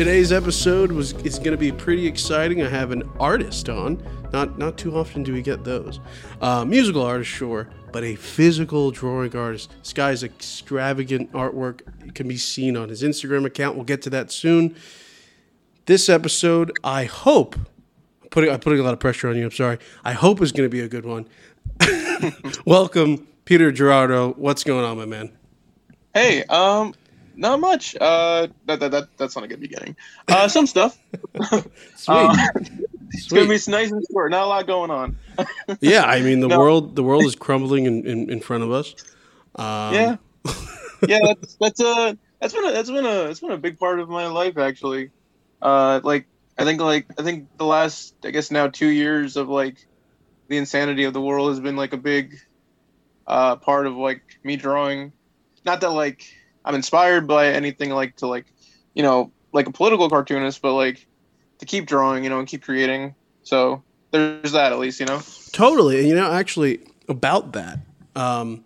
Today's episode was is going to be pretty exciting. I have an artist on. Not not too often do we get those. Uh, musical artist, sure, but a physical drawing artist. This guy's extravagant artwork can be seen on his Instagram account. We'll get to that soon. This episode, I hope, putting I'm putting a lot of pressure on you. I'm sorry. I hope is going to be a good one. Welcome, Peter Gerardo. What's going on, my man? Hey, um, not much. Uh, that, that, that that's not a good beginning. Uh, some stuff. Sweet. Uh, it's gonna be nice and short. Not a lot going on. Yeah, I mean the No. world the world is crumbling in, in, in front of us. Um, yeah, yeah. That's that's a that's been a that's been a it's been a big part of my life actually. Uh, like I think like I think the last I guess now two years of like the insanity of the world has been like a big uh part of like me drawing. Not that like I'm inspired by anything like to like you know like a political cartoonist, but like to keep drawing, you know, and keep creating. So there's that at least, you know. Totally. And you know, actually, about that, um,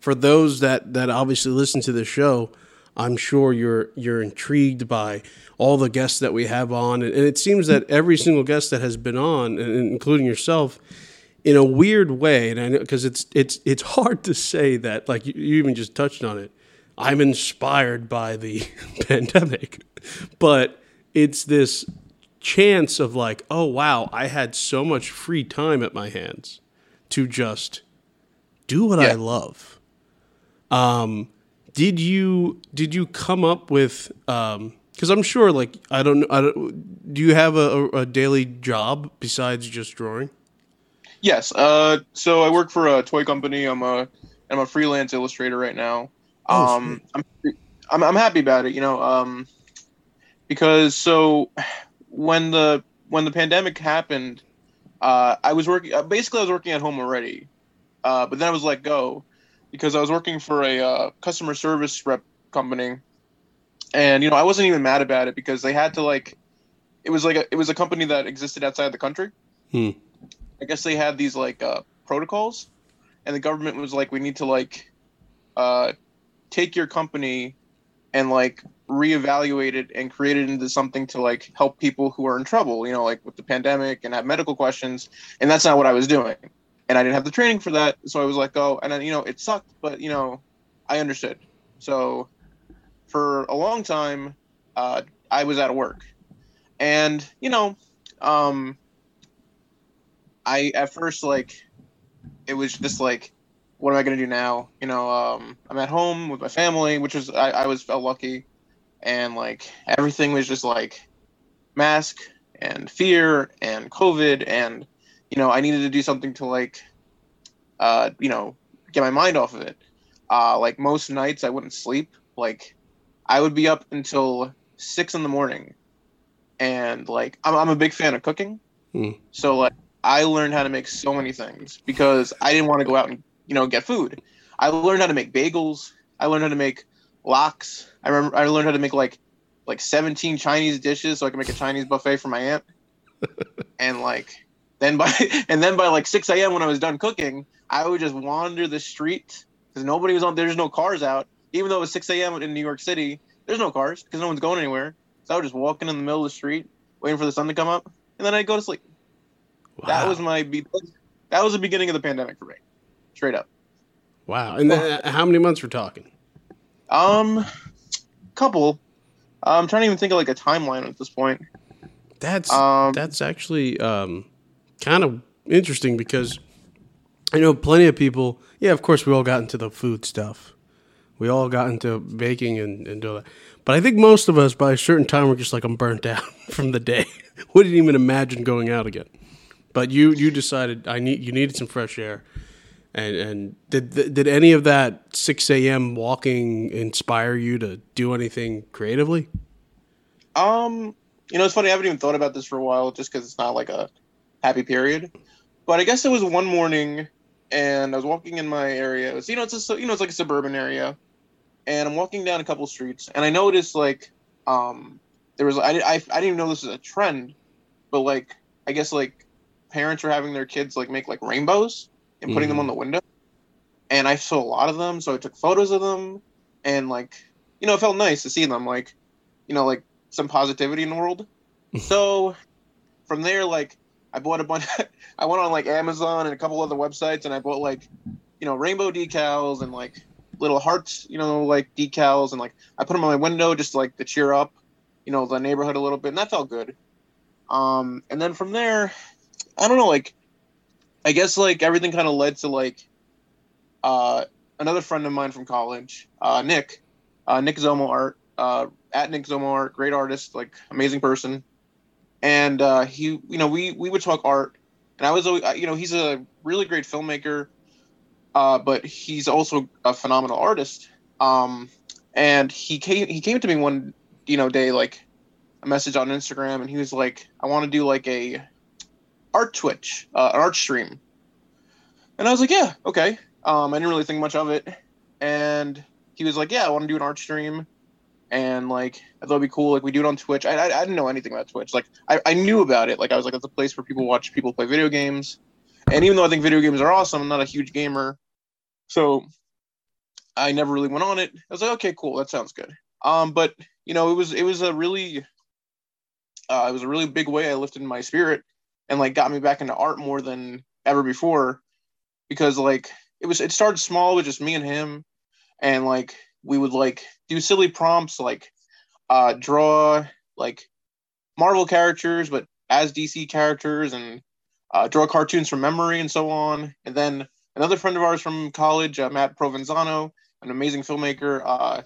for those that that obviously listen to the show, I'm sure you're you're intrigued by all the guests that we have on, and, and it seems that every single guest that has been on, including yourself, in a weird way, and I know because it's it's it's hard to say that, like you, you even just touched on it. I'm inspired by the pandemic, but it's this chance of like, oh wow, I had so much free time at my hands to just do what I love. Um, did you did you come up with? Um, because I'm sure, like, I don't, know I don't. Do you have a, a, a daily job besides just drawing? Yes. Uh, so I work for a toy company. I'm a I'm a freelance illustrator right now. Oh, um, I'm, I'm I'm happy about it. You know, um, because so when the when the pandemic happened, uh, I was working. Uh, basically, I was working at home already, uh, but then I was let go because I was working for a uh, customer service rep company, and you know I wasn't even mad about it because they had to like, it was like a, it was a company that existed outside the country. Hmm. I guess they had these like uh, protocols, and the government was like, we need to like uh, take your company and like reevaluate it and create it into something to like help people who are in trouble, you know, like with the pandemic and have medical questions. And that's not what I was doing. And I didn't have the training for that. So I was like, oh, and then, you know, it sucked, but you know, I understood. So for a long time, uh, I was out of work. And, you know, um, I at first like it was just like what am I gonna do now? You know, um, I'm at home with my family, which was I, I was felt lucky, and like everything was just like mask and fear and COVID, and you know I needed to do something to like, uh, you know, get my mind off of it. Uh, like most nights, I wouldn't sleep. Like I would be up until six in the morning, and like I'm, I'm a big fan of cooking, Hmm. so like I learned how to make so many things because I didn't want to go out and you know get food. I learned how to make bagels. I learned how to make lox. I remember I learned how to make like like 17 Chinese dishes so I could make a Chinese buffet for my aunt. and like then by and then by like 6 a.m. when I was done cooking, I would just wander the street because nobody was on. There's no cars out, even though it was 6 a.m. in New York City. There's no cars because no one's going anywhere. So I was just walking in the middle of the street, waiting for the sun to come up, and then I'd go to sleep. That was my be- that was the beginning of the pandemic for me, straight up. wow. And then, uh, how many months we're talking? Um, couple. I'm trying to even think of like a timeline at this point. That's Um, that's actually um, kind of interesting because I know plenty of people. Yeah, of course, we all got into the food stuff. We all got into baking and, and do that. But I think most of us, by a certain time, we're just like, I'm burnt out from the day. Wouldn't even imagine going out again. But you you decided I need you needed some fresh air. And and did did any of that 6 a.m. walking inspire you to do anything creatively? Um, you know, it's funny. I haven't even thought about this for a while, just because it's not like a happy period. But I guess it was one morning, and I was walking in my area. It's, you know, it's a, you know, it's like a suburban area, and I'm walking down a couple streets, and I noticed like, um, there was I, I, I didn't even know this was a trend, but like I guess like parents are having their kids like make like rainbows and putting them Mhm. on the window, and I saw a lot of them, so I took photos of them, and like you know, it felt nice to see them like, you know, like some positivity in the world. so from there, like I bought a bunch. I went on like Amazon and a couple other websites, and I bought like you know rainbow decals and like little hearts, you know, like decals, and like I put them on my window just to, like to cheer up, you know, the neighborhood a little bit, and that felt good. Um, and then from there, I don't know, like I guess like everything kind of led to like uh, another friend of mine from college, uh, Nick, uh, Nick Zomo Art, uh, at Nick Zomo Art, great artist, like amazing person, and uh, he, you know, we we would talk art, and I was, you know, he's a really great filmmaker, uh, but he's also a phenomenal artist. Um, and he came he came to me one you know day like a message on Instagram, and he was like, I want to do like a art Twitch, uh, an art stream. And I was like, yeah, okay. Um, I didn't really think much of it. And he was like, yeah, I want to do an art stream. And like, I thought it'd be cool. Like, we do it on Twitch. I, I, I didn't know anything about Twitch. Like, I, I knew about it. Like, I was like, it's a place where people watch people play video games. And even though I think video games are awesome, I'm not a huge gamer. So I never really went on it. I was like, okay, cool. That sounds good. Um, but you know, it was, it was a really, uh, it was a really big way I lifted my spirit and like got me back into art more than ever before because like it was it started small with just me and him and like we would like do silly prompts like uh draw like marvel characters but as dc characters and uh, draw cartoons from memory and so on. And then another friend of ours from college uh, matt provenzano an amazing filmmaker uh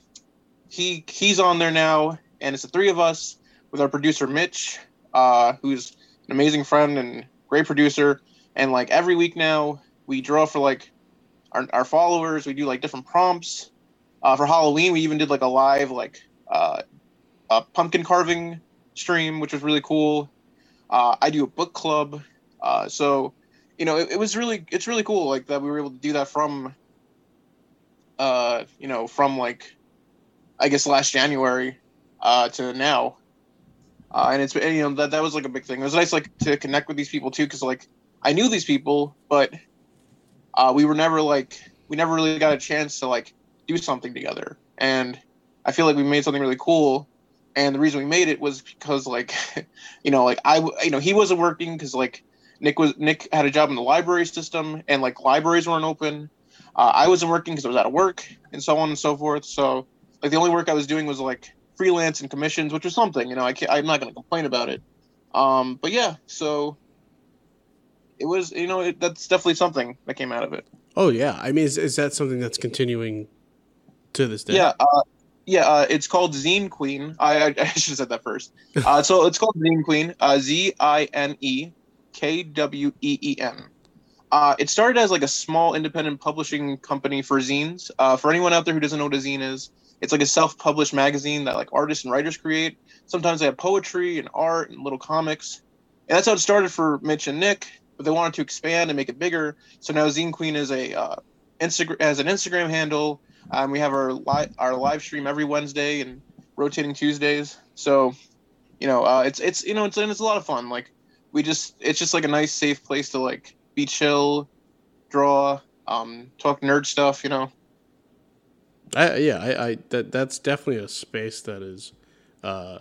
he he's on there now and it's the three of us with our producer mitch uh who's an amazing friend and great producer. And like every week now, we draw for like our, our followers. We do like different prompts. Uh, for Halloween, we even did like a live like uh, a pumpkin carving stream, which was really cool. Uh, I do a book club, uh, so you know it, it, was really it's really cool like that we were able to do that from uh you know from like I guess last January uh, to now. Uh, and it's and, you know that that was like a big thing. It was nice like to connect with these people too, because like I knew these people, but uh, we were never like we never really got a chance to like do something together. And I feel like we made something really cool. And the reason we made it was because like, you know, like I you know he wasn't working because like Nick was Nick had a job in the library system and like libraries weren't open. Uh, I wasn't working because I was out of work and so on and so forth. So like the only work I was doing was like freelance and commissions, which was something. You know, I am not going to complain about it. Um, but yeah, so it was. You know, it, that's definitely something that came out of it. Oh yeah, I mean, is, is that something that's continuing to this day? Yeah, uh, yeah. Uh, it's called Zine Kween. I, I, I should have said that first. Uh, so it's called Zine Kween. Uh, Z I N E K W E E N. Uh, it started as like a small independent publishing company for zines. Uh, for anyone out there who doesn't know what a zine is, it's like a self-published magazine that like artists and writers create. Sometimes they have poetry and art and little comics, and that's how it started for Mitch and Nick. But they wanted to expand and make it bigger. So now Zine Kween is a uh, Instagram as an Instagram handle. Um, we have our live our live stream every Wednesday and rotating Tuesdays. So, you know, uh, it's it's you know it's it's a lot of fun. Like we just it's just like a nice safe place to like be chill, draw, um, talk nerd stuff. You know. I, yeah, I, I, that that's definitely a space that is uh,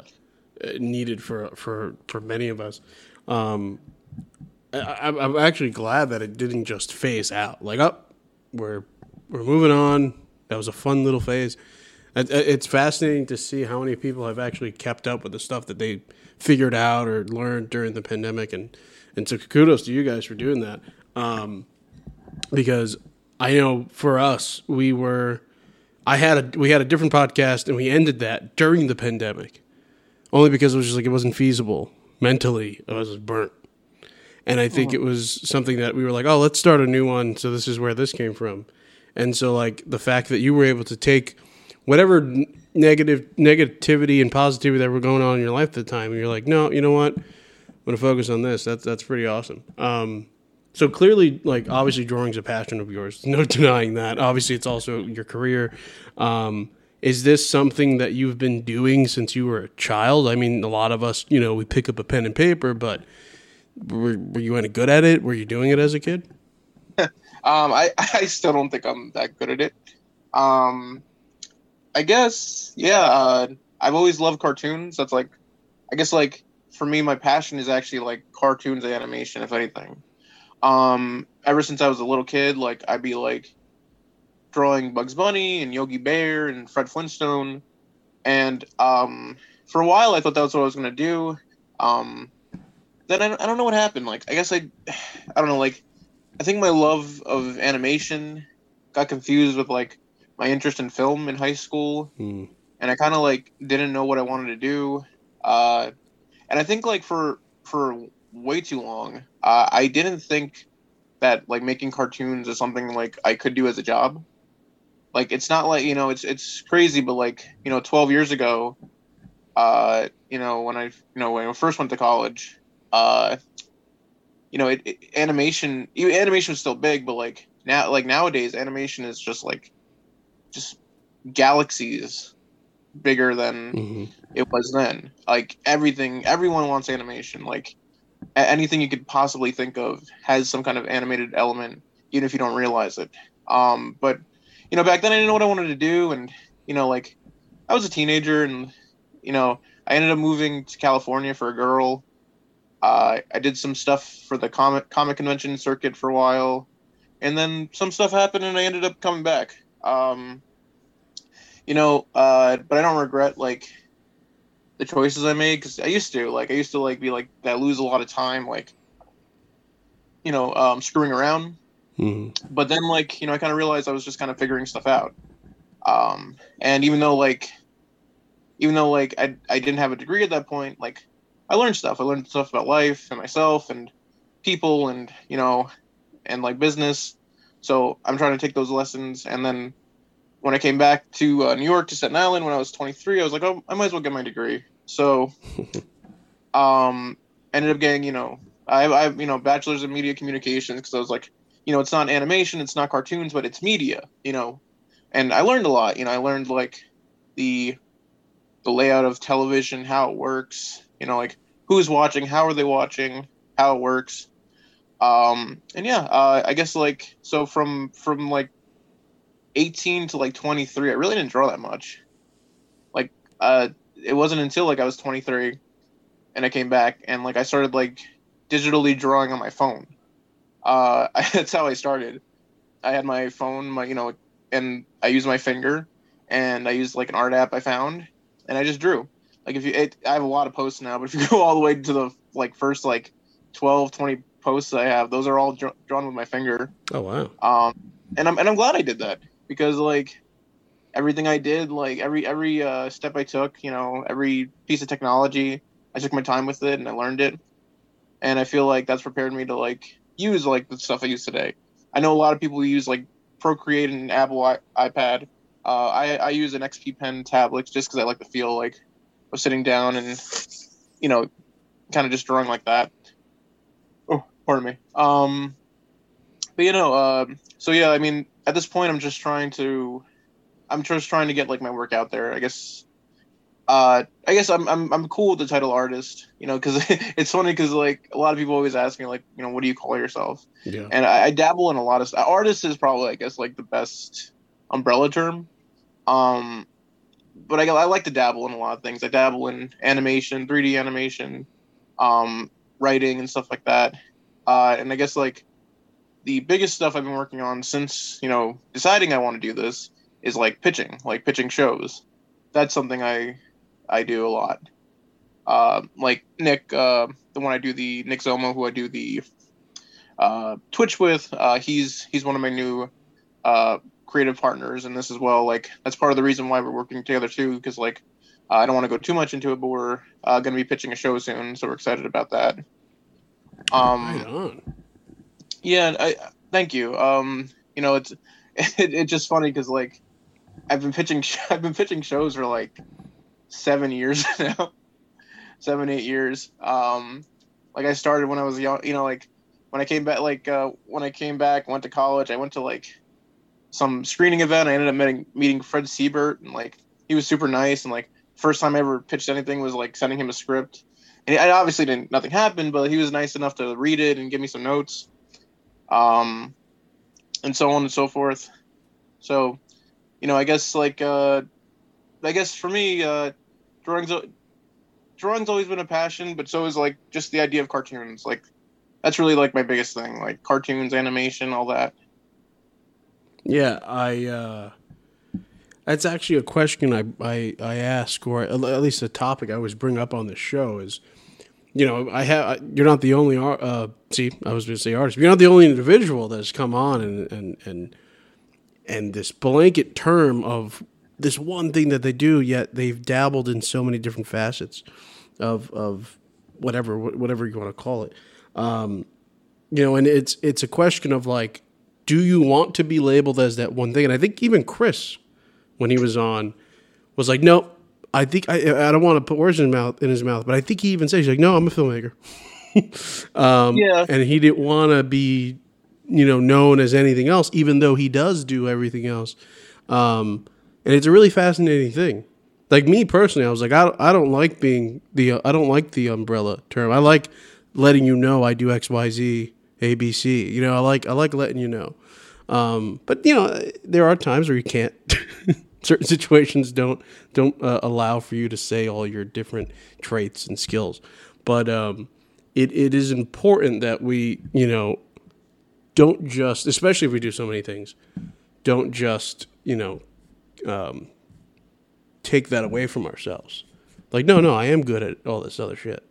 needed for for for many of us. Um, I, am actually glad that it didn't just phase out. Like, up, oh, we're we're moving on. That was a fun little phase. it's fascinating to see how many people have actually kept up with the stuff that they figured out or learned during the pandemic, and and so kudos to you guys for doing that. Um, because I know for us, we were I had a we had a different podcast and we ended that during the pandemic, only because it was just like it wasn't feasible mentally. I was burnt, and I think oh. it was something that we were like, oh, let's start a new one. So this is where this came from, and so like the fact that you were able to take whatever negative negativity and positivity that were going on in your life at the time, and you're like, no, you know what, I'm gonna focus on this. That's that's pretty awesome. Um, so clearly, like obviously, drawing's a passion of yours. No denying that. Obviously, it's also your career. Um, is this something that you've been doing since you were a child? I mean, a lot of us, you know, we pick up a pen and paper, but were, were you any good at it? Were you doing it as a kid? um, I I still don't think I'm that good at it. Um, I guess yeah. Uh, I've always loved cartoons. That's like, I guess like for me, my passion is actually like cartoons animation, if anything. Um, ever since I was a little kid, like I'd be like drawing Bugs Bunny and Yogi Bear and Fred Flintstone, and um, for a while I thought that was what I was gonna do. Um, then I, I don't know what happened. Like I guess I, I don't know. Like I think my love of animation got confused with like my interest in film in high school, Mm. and I kind of like didn't know what I wanted to do. Uh, and I think like for for way too long, uh, I didn't think that like making cartoons is something like I could do as a job. Like it's not like you know it's it's crazy, but like you know, twelve years ago, uh, you know when I you know when I first went to college, uh, you know, it, it animation animation was still big, but like now like nowadays animation is just like just galaxies bigger than hmm it was then. Like everything, everyone wants animation. Like anything you could possibly think of has some kind of animated element, even if you don't realize it. Um, but you know, back then I didn't know what I wanted to do, and you know, like I was a teenager, and you know, I ended up moving to California for a girl. Uh, I did some stuff for the comic comic convention circuit for a while, and then some stuff happened, and I ended up coming back. Um, you know, uh, but I don't regret like the choices I made because I used to like I used to like be like I lose a lot of time like you know um, screwing around. Hmm but then like you know I kind of realized I was just kind of figuring stuff out. Um, and even though like even though like I, I didn't have a degree at that point like I learned stuff. I learned stuff about life and myself and people and you know and like business. So I'm trying to take those lessons and then when I came back to uh, New York to Staten Island when I was 23, I was like, oh, I might as well get my degree. So, um, ended up getting, you know, I have, I you know, bachelor's in media communications because I was like, you know, it's not animation, it's not cartoons, but it's media, you know, and I learned a lot. You know, I learned like the the layout of television, how it works, you know, like who's watching, how are they watching, how it works. Um, and yeah, uh, I guess like so from from like 18 to like 23 i really didn't draw that much. Like uh it wasn't until like i was 23 and i came back and like i started like digitally drawing on my phone. Uh that's how i started. I had my phone my you know and i used my finger and i used like an art app i found and i just drew. Like if you it, i have a lot of posts now but if you go all the way to the like first like 12 20 posts i have those are all dr- drawn with my finger. Oh wow. um and i'm and i'm glad i did that because like everything i did like every every uh, step i took you know every piece of technology i took my time with it and i learned it. And i feel like that's prepared me to like use like the stuff i use today. I know a lot of people use like procreate and apple I- ipad. Uh, I, I use an xp pen tablet just because i like the feel like of sitting down and you know kind of just drawing like that. Oh pardon me. Um but you know um so yeah i mean at this point i'm just trying to i'm just trying to get like my work out there i guess. Uh i guess i'm i'm, I'm cool with the title artist you know because it's funny because like a lot of people always ask me like you know what do you call yourself? Yeah. and I, I dabble in a lot of stuff artist is probably i guess like the best umbrella term. Um but I, I like to dabble in a lot of things. I dabble in animation 3d animation um writing and stuff like that. Uh and i guess like the biggest stuff I've been working on since you know deciding I want to do this is like pitching, like pitching shows. That's something I I do a lot. Uh, like Nick, uh, the one I do the Nick Zomo, who I do the uh, Twitch with. Uh, he's he's one of my new uh, creative partners in this as well. Like that's part of the reason why we're working together too, because like I don't want to go too much into it, but we're uh, going to be pitching a show soon, so we're excited about that. Um, right on. Yeah, I thank you. Um, you know, it's it, it's just funny because like I've been pitching I've been pitching shows for like seven years now, seven eight years. Um, like I started when I was young. You know, like when I came back, like uh, when I came back, went to college. I went to like some screening event. I ended up meeting meeting Fred Seibert, and like he was super nice. And like first time I ever pitched anything was like sending him a script. And I obviously didn't nothing happened, but he was nice enough to read it and give me some notes um, and so on and so forth. So, you know, I guess like uh, I guess for me, uh, drawing's drawing's always been a passion, but so is like just the idea of cartoons. Like that's really like my biggest thing, like cartoons, animation, all that. Yeah, I. uh That's actually a question I I, I ask, or at least a topic I always bring up on the show is, you know, I have you're not the only. Uh, see, I was going to say artist. You're not the only individual that's come on and and and and this blanket term of this one thing that they do, yet they've dabbled in so many different facets of of whatever whatever you want to call it. Um, you know, and it's it's a question of like, do you want to be labeled as that one thing? And I think even Chris, when he was on, was like, no, I think I I don't want to put words in his mouth in his mouth, but I think he even says he's like, no, I'm a filmmaker. um, yeah, and he didn't want to be, you know, known as anything else, even though he does do everything else. Um, and it's a really fascinating thing. Like me personally, I was like, I don't, I don't like being the, I don't like the umbrella term. I like letting you know I do X, Y, Z, A, B, C. You know, I like, I like letting you know. Um, but you know, there are times where you can't. certain situations don't don't uh, allow for you to say all your different traits and skills. But um, it it is important that we you know don't just, especially if we do so many things, don't just you know um, take that away from ourselves. Like, no, no, I am good at all this other shit.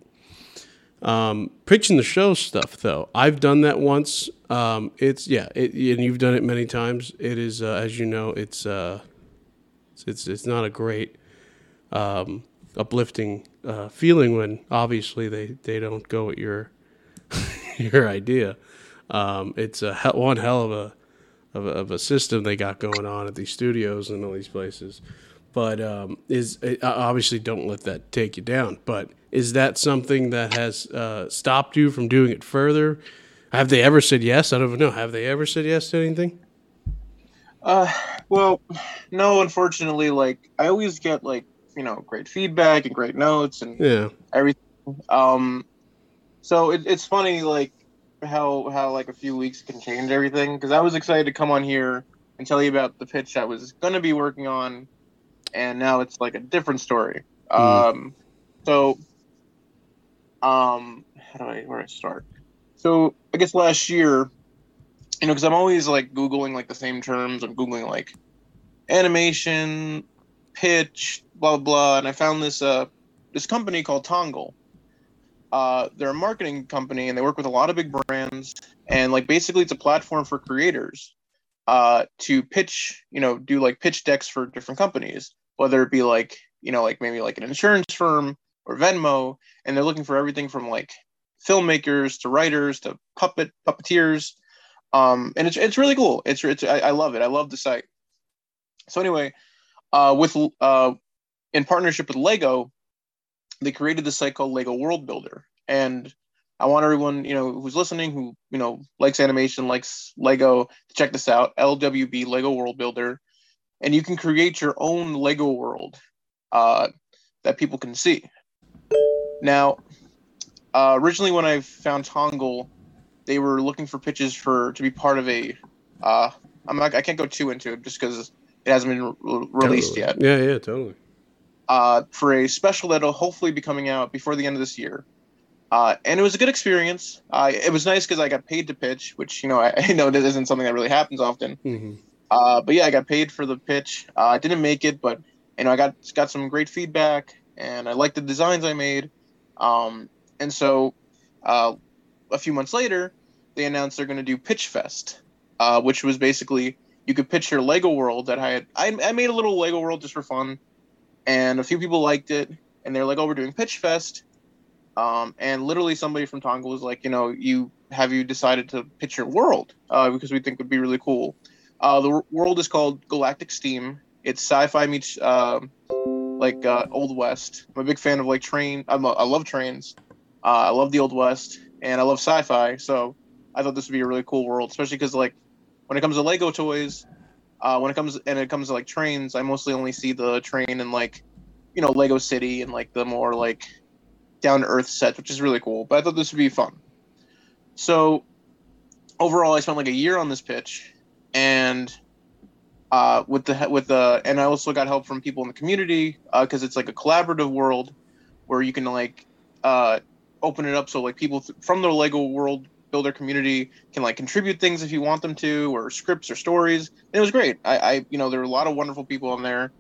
Um, pitching the show stuff, though, I've done that once. Um, it's yeah, it, and you've done it many times. It is, uh, as you know, it's uh, it's it's not a great um, uplifting uh, feeling when obviously they, they don't go at your your idea. Um, it's a he- one hell of a of a, of a system they got going on at these studios and all these places. But um, is obviously don't let that take you down. But is that something that has uh, stopped you from doing it further? Have they ever said yes? I don't know. Have they ever said yes to anything? Uh, well, no. Unfortunately, like I always get like you know great feedback and great notes and yeah everything. Um, so it, it's funny like how how like a few weeks can change everything because I was excited to come on here and tell you about the pitch I was gonna be working on, and now it's like a different story. Mm. Um, so, um, how do I where do I start? So I guess last year, you know, because I'm always like googling like the same terms. I'm googling like animation, pitch, blah blah, and I found this uh this company called Tongal. Uh, they're a marketing company and they work with a lot of big brands. And like basically it's a platform for creators uh, to pitch you know do like pitch decks for different companies whether it be like you know like maybe like an insurance firm or venmo. And they're looking for everything from like filmmakers to writers to puppet puppeteers um, and it's, it's really cool it's, it's I, I love it i love the site so anyway uh, with uh, in partnership with lego they created this site called Lego World Builder, and I want everyone you know who's listening who you know likes animation, likes Lego, to check this out. LWB Lego World Builder, and you can create your own Lego world uh, that people can see. Now, uh, originally when I found Tongal, they were looking for pitches for to be part of a. Uh, I'm not. I can't go too into it just because it hasn't been re- released totally. yet. Yeah, yeah, totally uh, for a special that'll hopefully be coming out before the end of this year. Uh, and it was a good experience. Uh, it was nice because I got paid to pitch, which you know I, I know this isn't something that really happens often. Mm-hmm. Uh, but yeah, I got paid for the pitch. Uh, I didn't make it, but you know I got got some great feedback, and I liked the designs I made. Um, and so uh, a few months later, they announced they're going to do Pitch Fest, uh, which was basically you could pitch your Lego world that I had. I, I made a little Lego world just for fun and a few people liked it, and they're like, "Oh, we're doing Pitch Fest," um, and literally somebody from Tongal was like, "You know, you have you decided to pitch your world uh, because we think would be really cool." Uh, the world is called Galactic Steam. It's sci-fi meets uh, like uh, Old West. I'm a big fan of like train. I'm a, I love trains. Uh, I love the Old West, and I love sci-fi. So I thought this would be a really cool world, especially because like when it comes to Lego toys, uh, when it comes and it comes to like trains, I mostly only see the train in like, you know, Lego City and like the more like down to earth sets, which is really cool. But I thought this would be fun. So overall, I spent like a year on this pitch, and uh, with the with the and I also got help from people in the community because uh, it's like a collaborative world where you can like uh, open it up so like people th- from the Lego world builder community can like contribute things if you want them to or scripts or stories. And it was great. I, I you know there were a lot of wonderful people on there,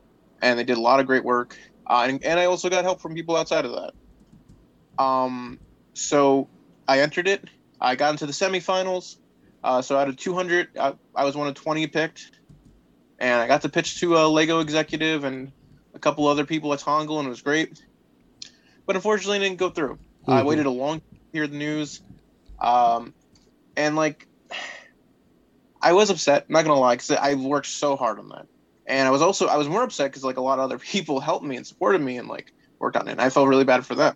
and they did a lot of great work. Uh, and, and I also got help from people outside of that. Um, so I entered it. I got into the semifinals. Uh, so out of 200, I, I was one of 20 picked and I got to pitch to a Lego executive and a couple other people at Tongal, and it was great. But unfortunately, it didn't go through. Mm-hmm. I waited a long time to hear the news, um, and like, I was upset. Not gonna lie, because I worked so hard on that, and I was also I was more upset because like a lot of other people helped me and supported me and like worked on it. And I felt really bad for them.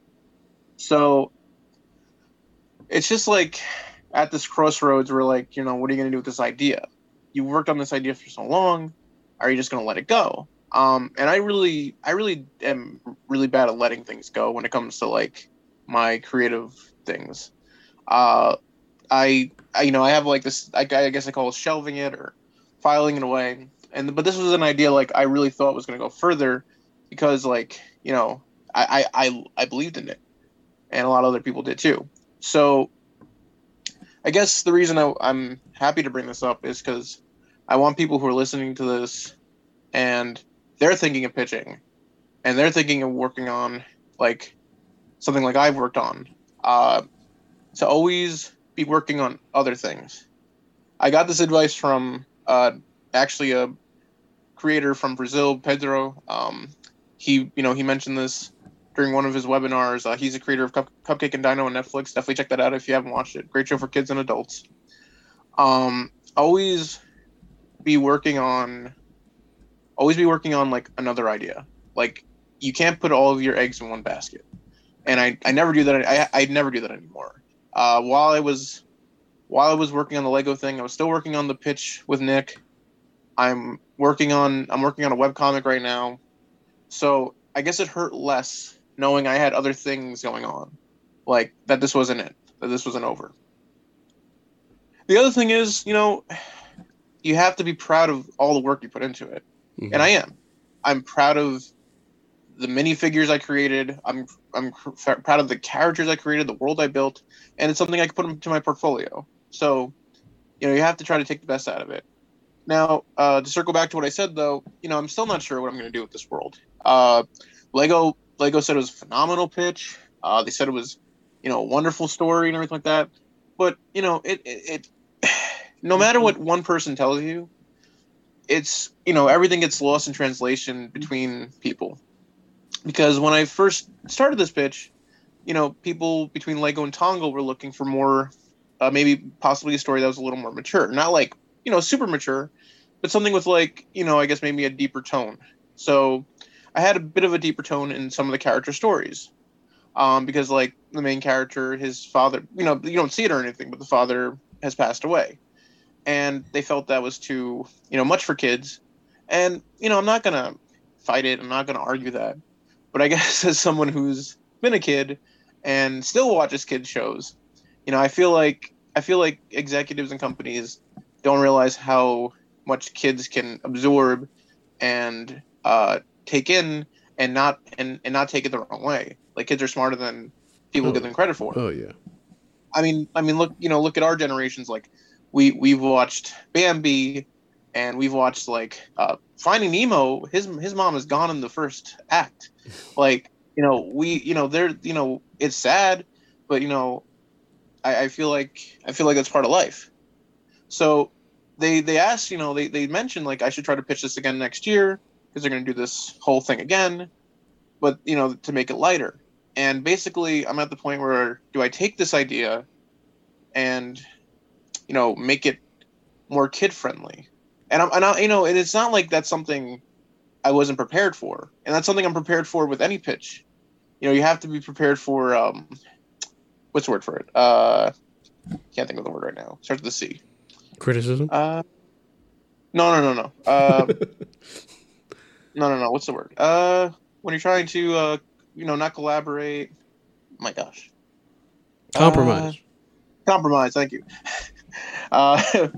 So it's just like at this crossroads where like you know what are you gonna do with this idea? you worked on this idea for so long are you just going to let it go um, and i really i really am really bad at letting things go when it comes to like my creative things. Uh, I, I you know i have like this I, I guess i call it shelving it or filing it away. And but this was an idea like i really thought was going to go further because like you know I, I i i believed in it. And a lot of other people did too. So I guess the reason I, am happy to bring this up is because I want people who are listening to this and they're thinking of pitching and they're thinking of working on like something like I've worked on uh, to always be working on other things. I got this advice from uh, actually a creator from Brazil, Pedro. Um, he, you know, he mentioned this during one of his webinars. Uh, he's a creator of Cup- Cupcake and Dino on Netflix. Definitely check that out if you haven't watched it. Great show for kids and adults. Um, always be working on always be working on like another idea. Like you can't put all of your eggs in one basket. And I, I never do that. I, I never do that anymore. Uh, while I was while I was working on the Lego thing, I was still working on the pitch with Nick. I'm working on I'm working on a web comic right now. So I guess it hurt less knowing I had other things going on. Like that this wasn't it. That this wasn't over. The other thing is, you know, you have to be proud of all the work you put into it, mm-hmm. and I am. I'm proud of the minifigures I created. I'm I'm proud of the characters I created, the world I built, and it's something I can put into my portfolio. So, you know, you have to try to take the best out of it. Now, uh, to circle back to what I said, though, you know, I'm still not sure what I'm going to do with this world. Uh, Lego Lego said it was a phenomenal pitch. Uh, they said it was, you know, a wonderful story and everything like that. But you know, it it, it no matter what one person tells you, it's you know everything gets lost in translation between people. Because when I first started this pitch, you know, people between Lego and Tongal were looking for more, uh, maybe possibly a story that was a little more mature, not like you know super mature, but something with like you know I guess maybe a deeper tone. So I had a bit of a deeper tone in some of the character stories. Um, because like the main character, his father, you know, you don't see it or anything, but the father has passed away and they felt that was too you know much for kids and you know i'm not gonna fight it i'm not gonna argue that but i guess as someone who's been a kid and still watches kids shows you know i feel like i feel like executives and companies don't realize how much kids can absorb and uh, take in and not and, and not take it the wrong way like kids are smarter than people oh. give them credit for oh yeah i mean i mean look you know look at our generations like we we've watched Bambi, and we've watched like uh, Finding Nemo. His his mom is gone in the first act. Like you know we you know they're you know it's sad, but you know I, I feel like I feel like that's part of life. So they they asked you know they they mentioned like I should try to pitch this again next year because they're going to do this whole thing again, but you know to make it lighter. And basically, I'm at the point where do I take this idea and you know make it more kid friendly and I'm and I, you know and it's not like that's something I wasn't prepared for. And that's something I'm prepared for with any pitch. You know you have to be prepared for um what's the word for it? Uh can't think of the word right now. Starts with the C. Criticism? Uh no no no no. Uh no no no. What's the word? Uh when you're trying to uh you know not collaborate my gosh. Compromise. Uh, compromise. Thank you. Uh,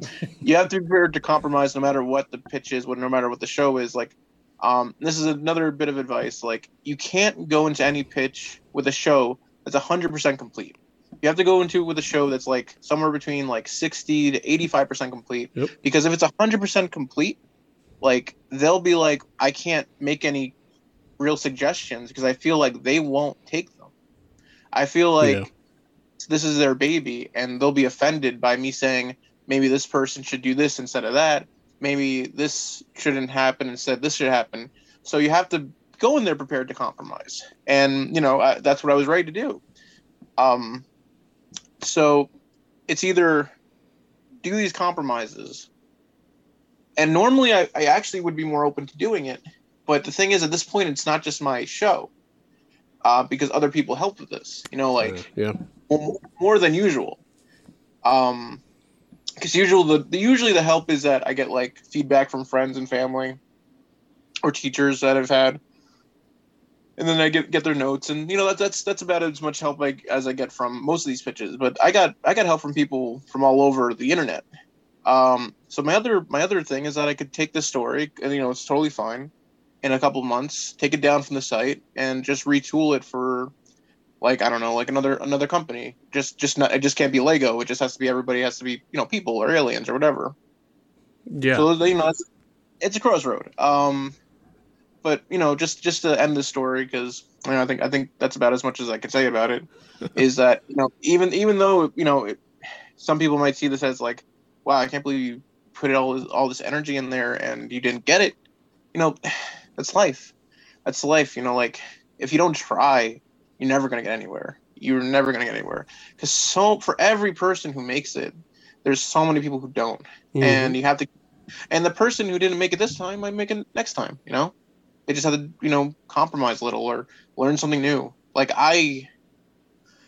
you have to be prepared to compromise no matter what the pitch is, what no matter what the show is. Like, um, this is another bit of advice. Like, you can't go into any pitch with a show that's hundred percent complete. You have to go into with a show that's like somewhere between like sixty to eighty-five percent complete. Yep. Because if it's hundred percent complete, like they'll be like, I can't make any real suggestions because I feel like they won't take them. I feel like Yeah. this is their baby and they'll be offended by me saying maybe this person should do this instead of that. Maybe this shouldn't happen instead this should happen. So you have to go in there prepared to compromise. And, you know, I, that's what I was ready to do. Um, so it's either do these compromises. And normally I, I actually would be more open to doing it. But the thing is, at this point, it's not just my show uh, because other people helped with this. You know, like yeah. more more than usual. Um, because usual the, the usually the help is that I get like feedback from friends and family or teachers that I've had, and then I get get their notes, and you know that, that's that's about as much help I, as I get from most of these pitches. But I got I got help from people from all over the internet. Um, so my other my other thing is that I could take this story, and you know it's totally fine, in a couple months, take it down from the site, and just retool it for like I don't know, like another another company. Just just not it just can't be Lego. It just has to be everybody has to be you know people or aliens or whatever. Yeah. So you know it's, it's a crossroad. Um, but you know just just to end the story because you know I think I think that's about as much as I can say about it. is that you know even even though you know it, some people might see this as like wow I can't believe you put all this, all this energy in there and you didn't get it. You know that's life. That's life. You know like if you don't try you're never going to get anywhere. You're never going to get anywhere because so for every person who makes it, there's so many people who don't, Mhm. and you have to. And the person who didn't make it this time might make it next time. You know, they just have to you know compromise a little or learn something new. Like I,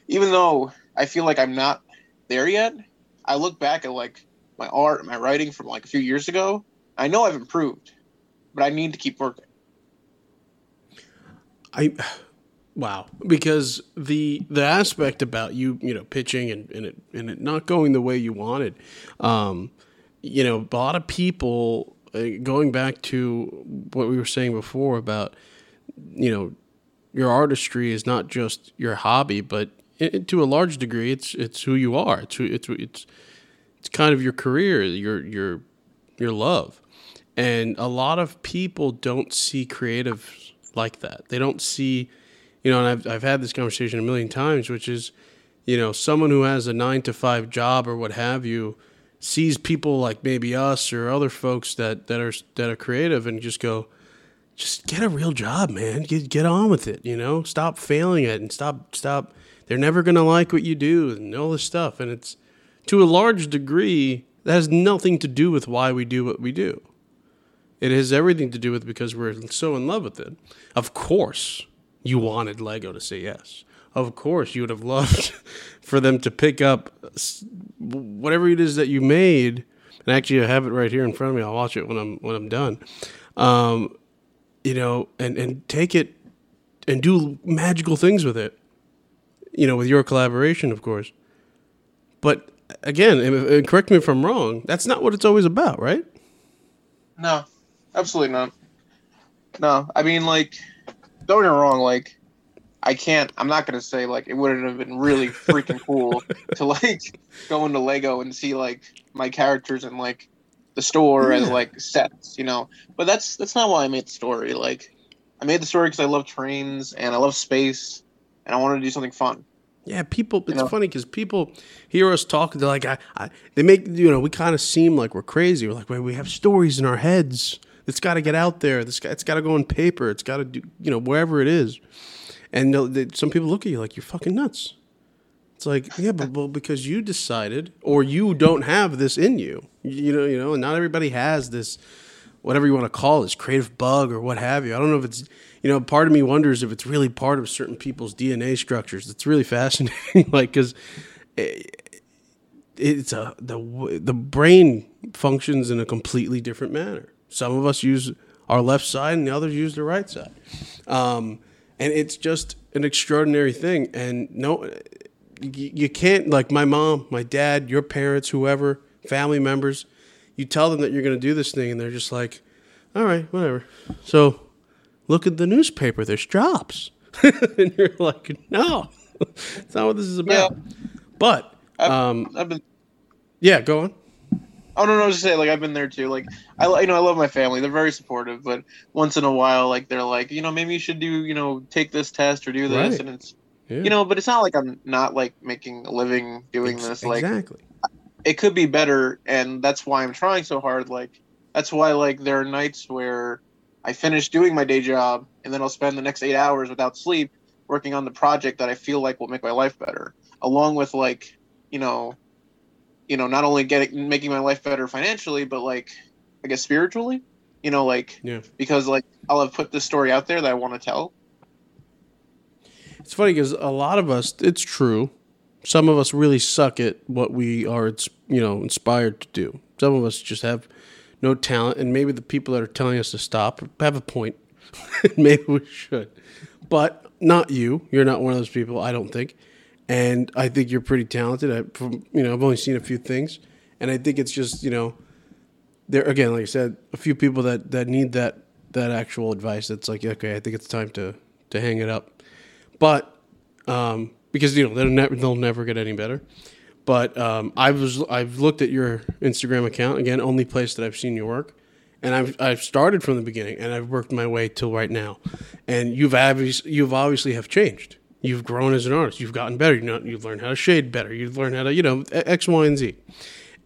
even though I feel like I'm not there yet, I look back at like my art, my writing from like a few years ago. I know I've improved, but I need to keep working. I wow. Because the the aspect about you you know pitching and, and it and it not going the way you wanted um you know a lot of people uh, going back to what we were saying before about you know your artistry is not just your hobby but it, to a large degree it's it's who you are. It's who, it's it's it's kind of your career your your your love. And a lot of people don't see creatives like that. They don't see you know and I've, I've had this conversation a million times which is you know someone who has a nine to five job or what have you sees people like maybe us or other folks that that are that are creative and just go just get a real job man. Get get on with it you know? Stop failing it and stop stop they're never going to like what you do and all this stuff. And it's to a large degree that has nothing to do with why we do what we do. It has everything to do with because we're so in love with it. Of course you wanted lego to say yes. Of course you would have loved for them to pick up whatever it is that you made. And actually i have it right here in front of me. I'll watch it when i'm when i'm done. Um, you know and and take it and do magical things with it you know with your collaboration of course. But again and- correct me if i'm wrong that's not what it's always about right? No, absolutely not. No, I mean, like, don't get me wrong. Like, I can't. I'm not gonna say like it wouldn't have been really freaking cool to like go into Lego and see like my characters in like the store as like sets, you know. But that's that's not why I made the story. Like, I made the story because I love trains and I love space, and I wanted to do something fun. Yeah, people. It's know? funny because people hear us talk. They're like, I, I, they make you know, we kind of seem like we're crazy. We're like, wait, we have stories in our heads. It's got to get out there. This, it's got to go on paper. It's got to do, you know, wherever it is. And they, some people look at you like you're fucking nuts. It's like, yeah, but well, because you decided, or you don't have this in you. You know, you know, and not everybody has this, whatever you want to call this creative bug or what have you. I don't know if it's, you know, part of me wonders if it's really part of certain people's DNA structures. It's really fascinating, like because it's a the the brain functions in a completely different manner. Some of us use our left side, and the others use the right side, um, and it's just an extraordinary thing. And no, you, you can't like my mom, my dad, your parents, whoever, family members. You tell them that you're going to do this thing, and they're just like, "All right, whatever." So, look at the newspaper. There's jobs, and you're like, "No, that's not what this is about." But I've, um, I've been. yeah, go on. Oh no, no, just saying, like I've been there too. Like I, you know, I love my family. They're very supportive, but once in a while, like they're like, you know, maybe you should do, you know, take this test or do this, Right. and it's, Yeah. you know, but it's not like I'm not like making a living doing Ex- this. Like exactly. it could be better, and that's why I'm trying so hard. Like that's why like there are nights where I finish doing my day job, and then I'll spend the next eight hours without sleep working on the project that I feel like will make my life better, along with like, you know, you know, not only getting making my life better financially, but like, I guess spiritually, you know, like Yeah. because like I'll have put this story out there that I want to tell. It's funny because a lot of us, it's true. Some of us really suck at what we are, you know, inspired to do. Some of us just have no talent, and maybe the people that are telling us to stop have a point. maybe we should, but not you. You're not one of those people. I don't think, and I think you're pretty talented. I, from you know, I've only seen a few things, and I think it's just you know, there again, like I said, a few people that that need that that actual advice. That's like, okay, I think it's time to to hang it up but um, because you know they'll never they'll never get any better. But um, I was I've looked at your Instagram account again, only place that I've seen your work, and I've I've started from the beginning and I've worked my way till right now, and you've obviously you've obviously have changed. You've grown as an artist. You've gotten better. You know, you've learned how to shade better. You've learned how to you know X, Y, and Z,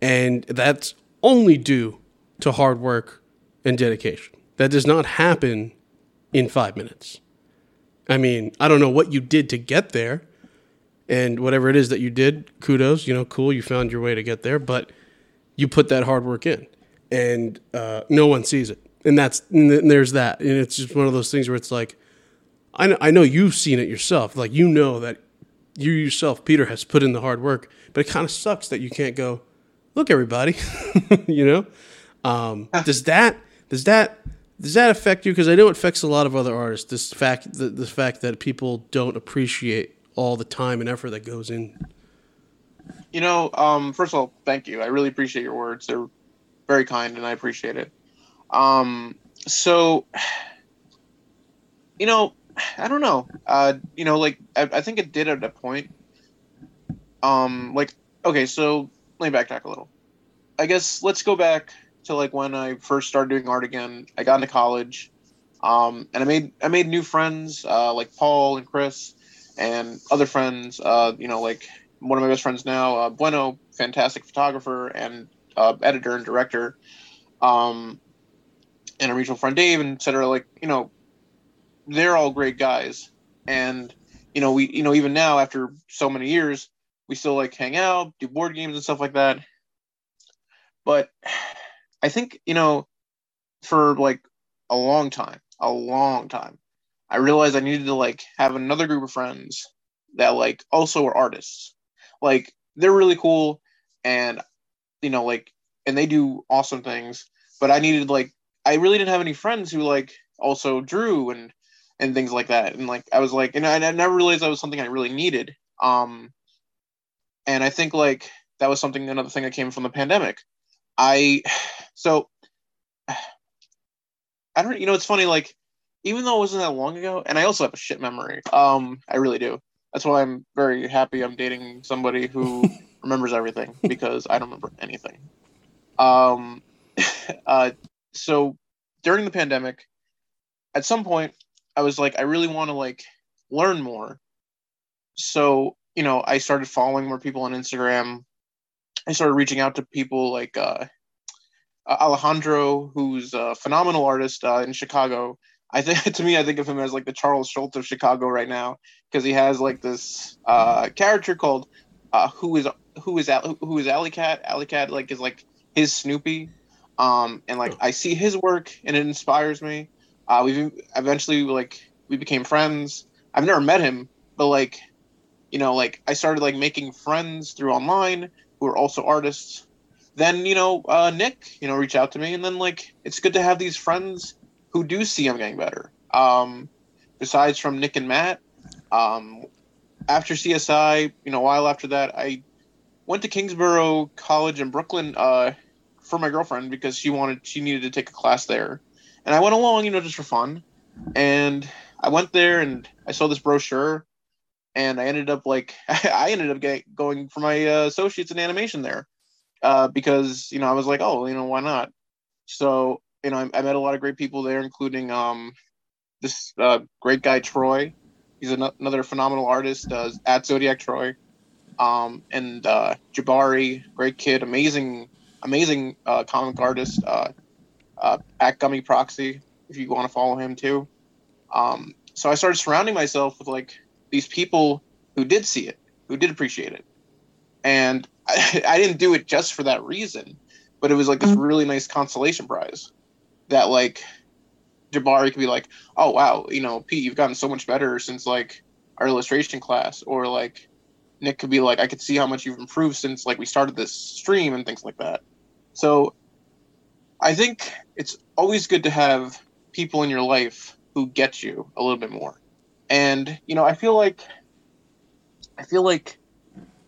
and that's only due to hard work and dedication. That does not happen in five minutes. I mean, I don't know what you did to get there, and whatever it is that you did, kudos. You know, cool. You found your way to get there, but you put that hard work in, and uh, no one sees it. And that's and there's that, and it's just one of those things where it's like, I know, I know you've seen it yourself. Like you know that you yourself, Peter, has put in the hard work, but it kind of sucks that you can't go, look, everybody, you know. Um, does that does that does that affect you? Because I know it affects a lot of other artists. This fact, the, the fact that people don't appreciate all the time and effort that goes in. You know, um, first of all, thank you. I really appreciate your words. They're very kind, and I appreciate it. Um, so, you know, I don't know. Uh, you know, like I, I think it did at a point. Um, like okay, so let me backtrack a little. I guess let's go back to like when I first started doing art again. I got into college, um, and I made I made new friends uh, like Paul and Chris, and other friends. Uh, you know, like one of my best friends now, uh, Bueno, fantastic photographer and uh, editor and director, um, and a mutual friend Dave, and et cetera. Like you know, they're all great guys, and you know we you know even now after so many years, we still like hang out, do board games and stuff like that. But I think you know, for like a long time, a long time, I realized I needed to like have another group of friends that like also are artists like they're really cool and you know like and they do awesome things but i needed like i really didn't have any friends who like also drew and and things like that. And like i was like and i, I never realized that was something i really needed. Um and i think like that was something another thing that came from the pandemic. I so i don't you know it's funny like even though it wasn't that long ago and i also have a shit memory um i really do. That's why I'm very happy I'm dating somebody who remembers everything because I don't remember anything. Um, uh, so during the pandemic, at some point, I was like, I really want to like learn more. So you know, I started following more people on Instagram. I started reaching out to people like uh, Alejandro, who's a phenomenal artist uh, in Chicago. I think to me, I think of him as like the Charles Schulz of Chicago right now because he has like this uh, character called uh, who is who is Al- who is Alley Cat. Alley Cat like is like his Snoopy, um, and like I see his work and it inspires me. Uh, we eventually like we became friends. I've never met him, but like you know, like I started like making friends through online who are also artists. Then you know, uh, Nick, you know, reach out to me, and then like it's good to have these friends who do see I'm getting better. Um, besides from Nick and Matt, um, after CSI, you know, a while after that, I went to Kingsborough College in Brooklyn uh, for my girlfriend because she wanted she needed to take a class there, and I went along, you know, just for fun. And I went there and I saw this brochure, and I ended up like I ended up getting, going for my uh, associates in animation there uh, because you know I was like, oh, you know, why not? So you know, I, I met a lot of great people there, including um, this uh, great guy Troy. He's an- another phenomenal artist uh, at Zodiac Troy, um, and uh, Jabari, great kid, amazing, amazing uh, comic artist uh, at Gummy Proxy. If you want to follow him too. Um, so I started surrounding myself with like these people who did see it, who did appreciate it, and I, I didn't do it just for that reason, but it was like this really nice consolation prize that like Jabari could be like, oh wow, you know, Pete, you've gotten so much better since like our illustration class, or like Nick could be like, I could see how much you've improved since like we started this stream and things like that. So I think it's always good to have people in your life who get you a little bit more. And you know, I feel like I feel like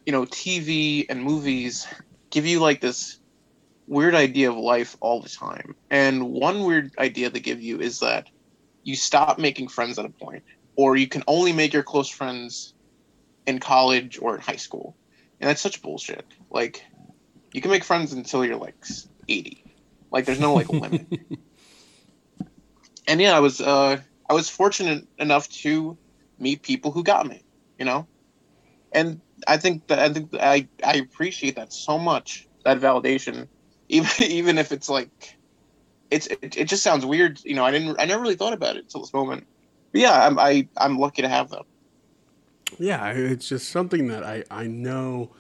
you know, TV and movies give you like this weird idea of life all the time. And one weird idea they give you is that you stop making friends at a point, or you can only make your close friends in college or in high school. And that's such bullshit. Like, you can make friends until you're like 80. Like, there's no like limit. and yeah, I was uh, I was fortunate enough to meet people who got me, you know, and I think that I think that I I appreciate that so much that validation, even even if it's like, it's it, it just sounds weird. You know, I didn't I never really thought about it until this moment. But yeah, I'm I I'm lucky to have them. Yeah, it's just something that I I know.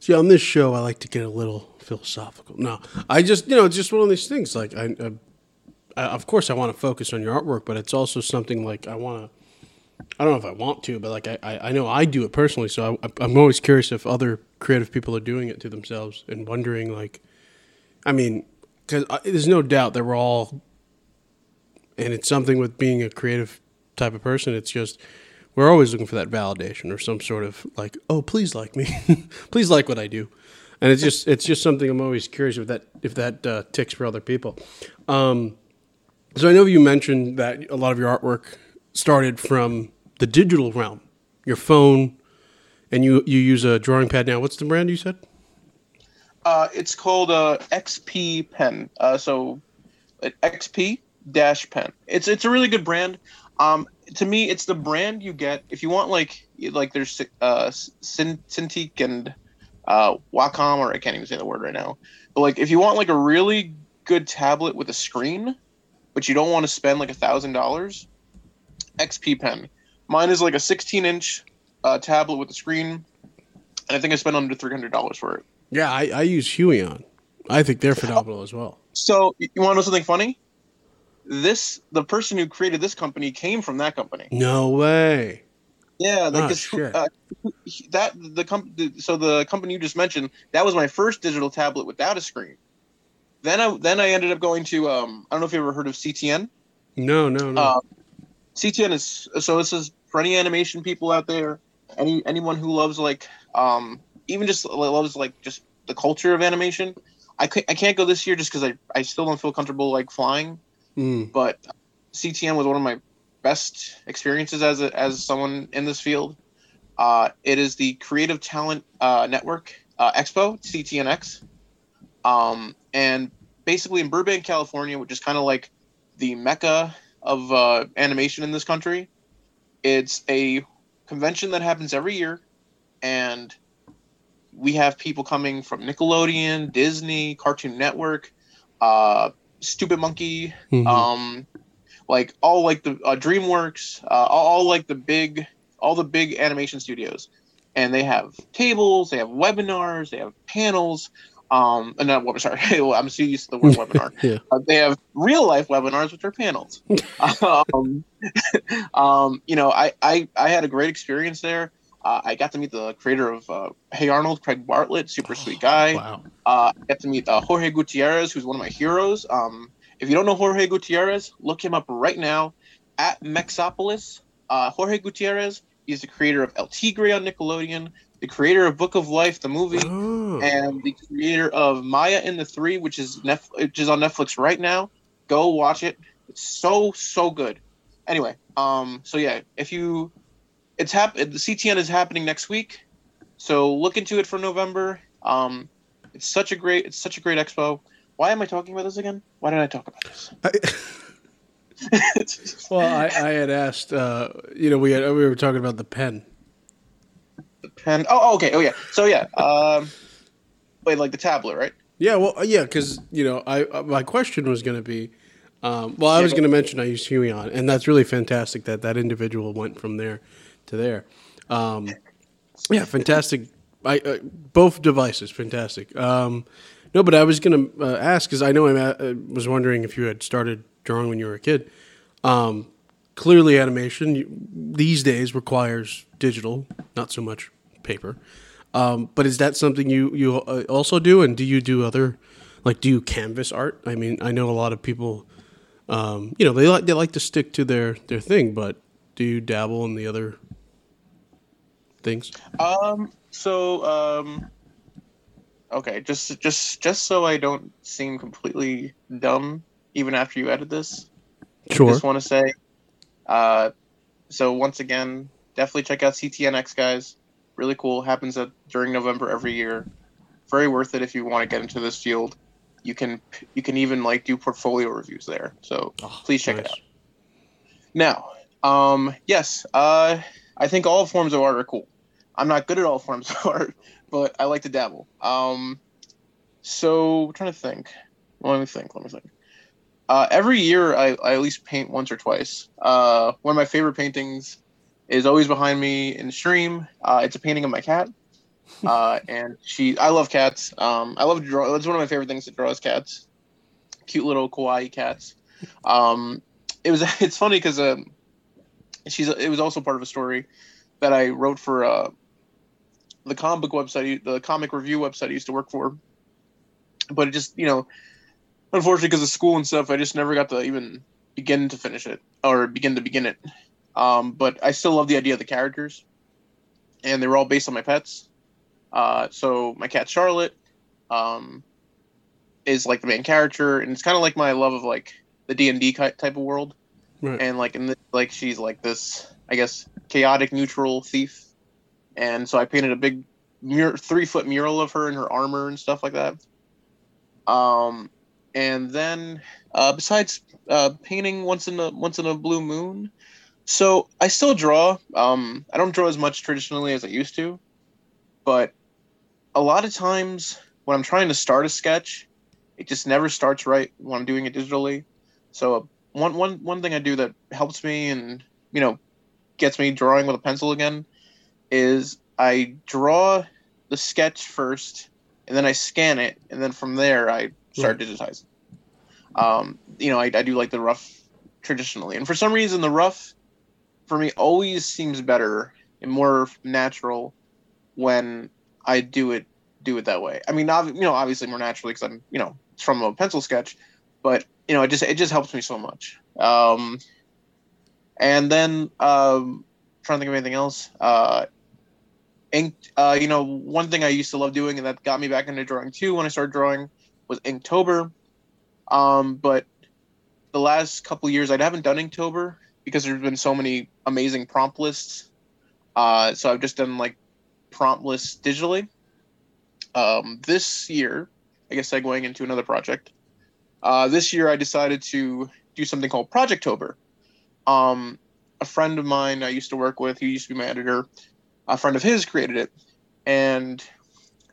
See, on this show, I like to get a little philosophical. No, I just you know it's just one of these things. Like I, I, I of course I want to focus on your artwork, but it's also something like I want to. I don't know if I want to, but like I, I, I know I do it personally. So I, I'm always curious if other creative people are doing it to themselves and wondering like, I mean, because uh, there's no doubt that we're all, and it's something with being a creative type of person. It's just we're always looking for that validation or some sort of like, oh, please like me, please like what I do, and it's just it's just something I'm always curious if that if that uh, ticks for other people. Um, so I know you mentioned that a lot of your artwork started from the digital realm, your phone, and you you use a drawing pad now. What's the brand you said? Uh, it's called uh, XP Pen. Uh, so uh, XP dash pen. It's it's a really good brand. Um, to me, it's the brand you get if you want like like there's uh Cintiq and uh Wacom or I can't even say the word right now. But like if you want like a really good tablet with a screen, but you don't want to spend like a thousand dollars, XP Pen. Mine is like a 16 inch uh, tablet with a screen, and I think I spent under three hundred dollars for it. Yeah, I, I use Huion. I think they're phenomenal as well. So you want to know something funny? This the person who created this company came from that company. No way. Yeah, like Oh, uh, that the company. So the company you just mentioned that was my first digital tablet without a screen. Then I then I ended up going to um I don't know if you ever heard of CTN. No, no, no. Uh, CTN is so this is for any animation people out there, any anyone who loves like um even just loves like just the culture of animation. I ca- I can't go this year just because I, I still don't feel comfortable like flying. Mm. But CTN was one of my best experiences as a, as someone in this field. Uh, it is the Creative Talent uh, Network uh, Expo CTNX, um, and basically in Burbank, California, which is kind of like the mecca of uh, animation in this country. It's a convention that happens every year, and we have people coming from Nickelodeon, Disney, Cartoon Network, uh, Stupid Monkey, Mhm. um, like all like the uh, DreamWorks, uh, all, all like the big, all the big animation studios, and they have tables, they have webinars, they have panels. Um, and not web, sorry, I'm so used to the word webinar. Yeah. Uh, they have real life webinars, which are panels. um, um, you know, I, I I had a great experience there. Uh, I got to meet the creator of uh, Hey Arnold, Craig Bartlett, super sweet guy. Wow. Uh, I got to meet uh, Jorge Gutierrez, who's one of my heroes. Um, if you don't know Jorge Gutierrez, look him up right now at Mexopolis. Uh, Jorge Gutierrez He's the creator of El Tigre on Nickelodeon, the creator of Book of Life, the movie, Oh. and the creator of Maya and the Three, which is Nef- which is on Netflix right now. Go watch it. It's so so good. Anyway, um, so yeah, if you, it's hap- the CTN is happening next week, so look into it for November. Um, it's such a great it's such a great expo. Why am I talking about this again? Why did I talk about this? well, I, I had asked. Uh, you know, we had, we were talking about the pen. the pen. Oh, okay. Oh, yeah. So yeah. Um, wait, like the tablet, right? Yeah, well, yeah, because you know, I uh, my question was going to be, um, well, I Yeah, was going to mention I use Huion, and that's really fantastic that that individual went from there to there. Um, yeah, fantastic. I uh, both devices, fantastic. Um, no, but I was going to uh, ask because I know I uh, was wondering if you had started drawing when you were a kid. Um, clearly, animation these days requires digital, not so much paper. Um, but is that something you you uh, also do? And do you do other, like, do you canvas art? I mean, I know a lot of people, um, you know, they like they like to stick to their their thing, but do you dabble in the other things? Um. So um. Okay, just just just so I don't seem completely dumb, even after you edit this, Sure. I just want to say, uh, so once again, definitely check out CTNX, guys. Really cool. Happens at, during November every year. Very worth it if you want to get into this field. You can you can even like do portfolio reviews there. So Oh, please check it out. Now, um, yes, uh, I think all forms of art are cool. I'm not good at all forms of art, but I like to dabble. Um, so I'm trying to think. Let me think. Let me think. Uh, every year, I, I at least paint once or twice. Uh, one of my favorite paintings is always behind me in the stream. Uh, it's a painting of my cat, uh, and she. I love cats. Um, I love to draw. That's one of my favorite things to draw is cats. Cute little kawaii cats. Um, it was. It's funny because um, she's. It was also part of a story that I wrote for uh, the comic book website, the comic review website I used to work for. But it just, you know, unfortunately, because of school and stuff, I just never got to even begin to finish it or begin to begin it. Um, but I still love the idea of the characters, and they were all based on my pets. Uh, so my cat Charlotte um, is like the main character, and it's kind of like my love of like the D and D type of world Right. and like in the, like she's like this i guess chaotic neutral thief and so i painted a big mur- three foot mural of her in her armor and stuff like that. Um and then uh besides uh painting once in a once in a blue moon so i still draw um i don't draw as much traditionally as i used to but a lot of times when i'm trying to start a sketch it just never starts right when i'm doing it digitally. So one one one thing I do that helps me and you know gets me drawing with a pencil again is I draw the sketch first and then I scan it and then from there I start digitizing. Um, you know, I, I do like the rough traditionally, and for some reason the rough for me always seems better and more natural when I do it do it that way. I mean, you know, obviously more naturally because I'm you know it's from a pencil sketch, but you know, it just it just helps me so much. Um, and then um, trying to think of anything else. Uh, ink. Uh, you know, one thing I used to love doing and that got me back into drawing too when I started drawing was Inktober. Um, but the last couple years I haven't done Inktober because there's been so many amazing prompt lists. Uh, so I've just done like prompt lists digitally. Um, this year, I guess segueing into another project. Uh, this year, I decided to do something called Projectober. Um, a friend of mine I used to work with, who used to be my editor, a friend of his created it, and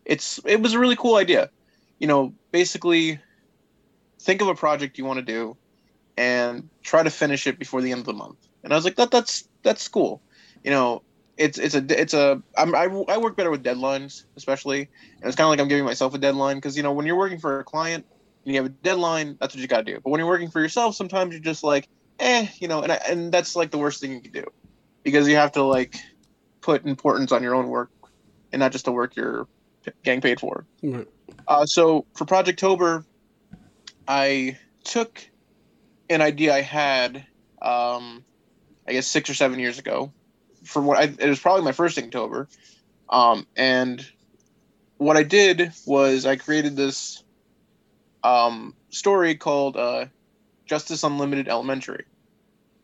it's it was a really cool idea. You know, basically, think of a project you want to do, and try to finish it before the end of the month. And I was like, that that's that's cool. You know, it's it's a it's a I'm, I I work better with deadlines, especially, and it's kind of like I'm giving myself a deadline because you know when you're working for a client and you have a deadline, that's what you got to do. But when you're working for yourself, sometimes you're just like, eh, you know, and I, and that's like the worst thing you can do because you have to like put importance on your own work and not just the work you're getting paid for. Right. Uh, so for Projectober, I took an idea I had, um, I guess six or seven years ago, from what I, it was probably my first Inktober, um, and what I did was I created this um, story called uh, Justice Unlimited Elementary.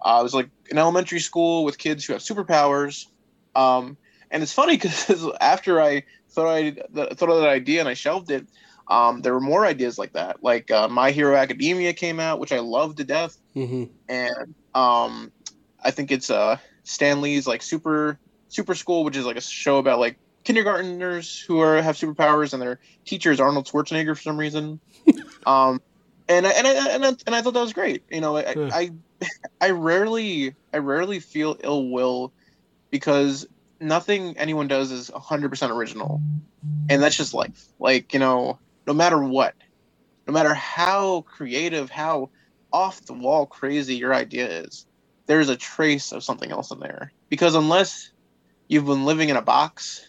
Uh, it was like an elementary school with kids who have superpowers. Um, and it's funny because after I thought I thought of that idea and I shelved it, um, there were more ideas like that. Like uh, My Hero Academia came out, which I loved to death, hmm and um, I think it's uh, Stan Lee's like Super Super School, which is like a show about like kindergarteners who are have superpowers and their teacher is Arnold Schwarzenegger for some reason. um, and I, and I and I, and I thought that was great. You know, I, Yeah. I I rarely I rarely feel ill will because nothing anyone does is 100% original. And that's just life. Like, you know, no matter what, no matter how creative, how off the wall crazy your idea is, there's a trace of something else in there. Because unless you've been living in a box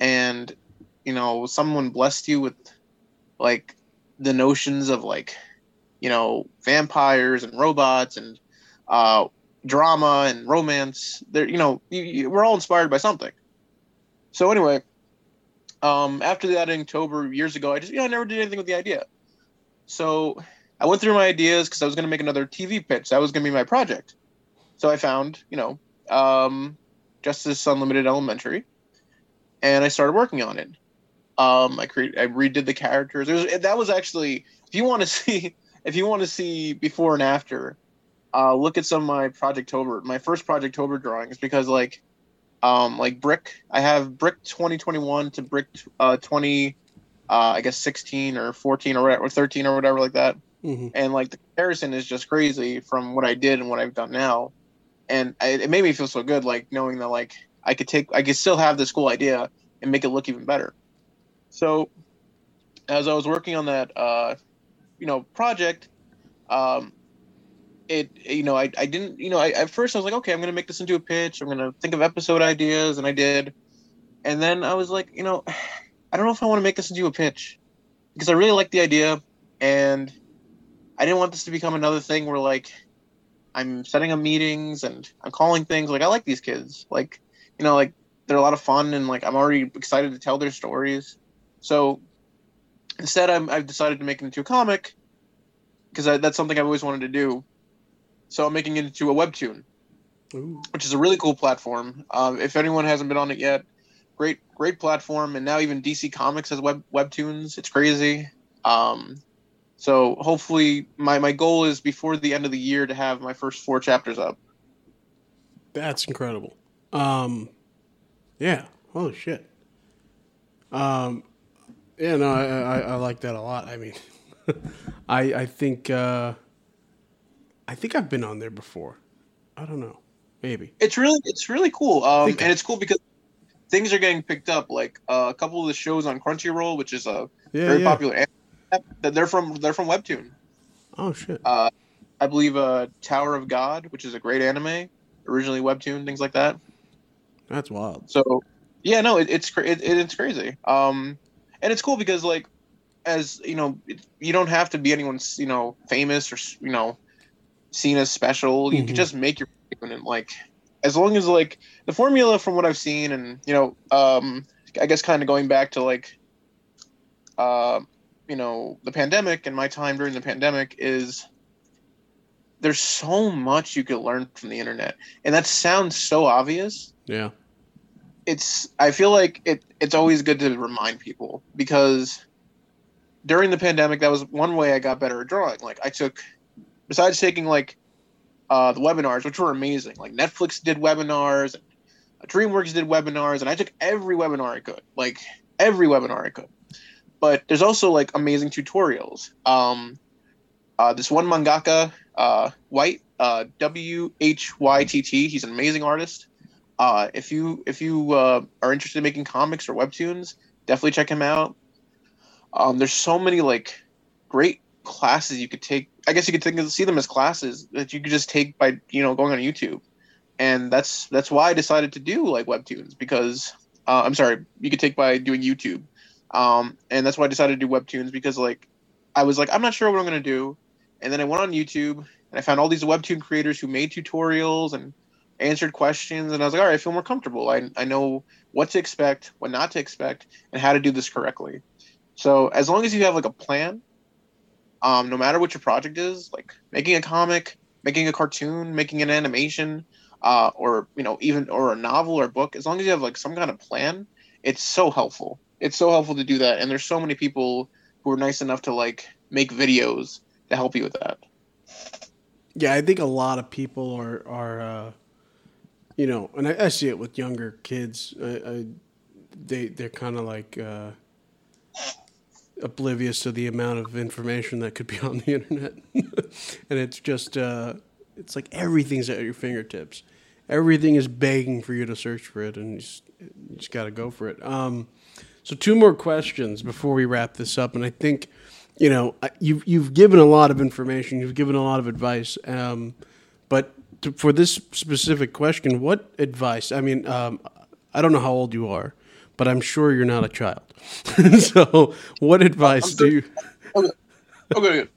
and, you know, someone blessed you with like the notions of like, you know, vampires and robots and uh, drama and romance. There, you know, you, you, we're all inspired by something. So anyway, um, after that Inktober years ago, I just you know I never did anything with the idea. So I went through my ideas because I was going to make another TV pitch. That was going to be my project. So I found you know um, Justice Unlimited Elementary, and I started working on it. Um, I created, I redid the characters. Was, that was actually, if you want to see, if you want to see before and after, uh, look at some of my Projectober, my first Projectober drawings because like, um, like brick, I have brick 2021 to brick uh 20, uh, I guess 16 or 14 or whatever, or 13 or whatever like that. Hmm and like the comparison is just crazy from what I did and what I've done now, and I, it made me feel so good, like knowing that like I could take, I could still have this cool idea and make it look even better. So, as I was working on that, uh, you know, project, um, it, you know, I, I didn't, you know, I, at first I was like, okay, I'm gonna make this into a pitch. I'm gonna think of episode ideas, and I did, and then I was like, you know, I don't know if I want to make this into a pitch because I really like the idea and I didn't want this to become another thing where like I'm setting up meetings and I'm calling things. Like I like these kids. Like you know, like they're a lot of fun and like I'm already excited to tell their stories. So instead, I'm, I've decided to make it into a comic because that's something I've always wanted to do. So I'm making it into a webtoon, Ooh. which is a really cool platform. Um, if anyone hasn't been on it yet, great great platform. And now even DC Comics has web webtoons. It's crazy. Um, so hopefully, my my goal is before the end of the year to have my first four chapters up. That's incredible. Um, yeah. Holy shit. Um, yeah, no, I, I, I like that a lot. I mean, I I think uh, I think I've been on there before. I don't know, maybe. It's really it's really cool. Um, and it's cool because things are getting picked up. Like uh, a couple of the shows on Crunchyroll, which is a Yeah, very yeah. popular. anime, that They're from they're from Webtoon. Oh shit. Uh, I believe uh, Tower of God, which is a great anime, originally Webtoon, things like that. That's wild. So, yeah, no, it, it's it, it, it's crazy. Um, and it's cool because like, as you know, it, you don't have to be anyone's you know famous or you know seen as special. You Mhm. can just make your and like, as long as like the formula from what I've seen and you know, um, I guess kind of going back to like, uh, you know, the pandemic and my time during the pandemic is. There's so much you could learn from the internet, and that sounds so obvious, Yeah. it's I feel like it it's always good to remind people because during the pandemic that was one way I got better at drawing. Like I took besides taking like uh, the webinars, which were amazing. Like Netflix did webinars, and DreamWorks did webinars, and I took every webinar I could, like every webinar I could. But there's also like amazing tutorials. Um, uh, this one mangaka, uh, White, uh, W H Y T T. He's an amazing artist. Uh, if you if you uh, are interested in making comics or webtoons, definitely check him out. Um, there's so many like great classes you could take. I guess you could think of, see them as classes that you could just take by you know going on YouTube, and that's that's why I decided to do like webtoons because uh, I'm sorry you could take by doing YouTube, um, and that's why I decided to do webtoons because like I was like I'm not sure what I'm gonna do, and then I went on YouTube and I found all these webtoon creators who made tutorials and answered questions, and I was like, all right, I feel more comfortable. I I know what to expect, what not to expect, and how to do this correctly. So as long as you have like a plan, um, no matter what your project is, like making a comic, making a cartoon, making an animation, uh, or you know even or a novel or a book, as long as you have like some kind of plan, it's so helpful. It's so helpful to do that, and there's so many people who are nice enough to like make videos to help you with that. Yeah, I think a lot of people are are, uh, you know, and I, I see it with younger kids. I, I they they're kind of like uh, oblivious to the amount of information that could be on the internet, and it's just uh, it's like everything's at your fingertips. Everything is begging for you to search for it, and you just, you just got to go for it. Um, so, two more questions before we wrap this up, and I think you know, you've you've given a lot of information, you've given a lot of advice, um, but to, for this specific question, what advice? I mean, um, I don't know how old you are, but I'm sure you're not a child. so, what advice do you? Okay. Okay.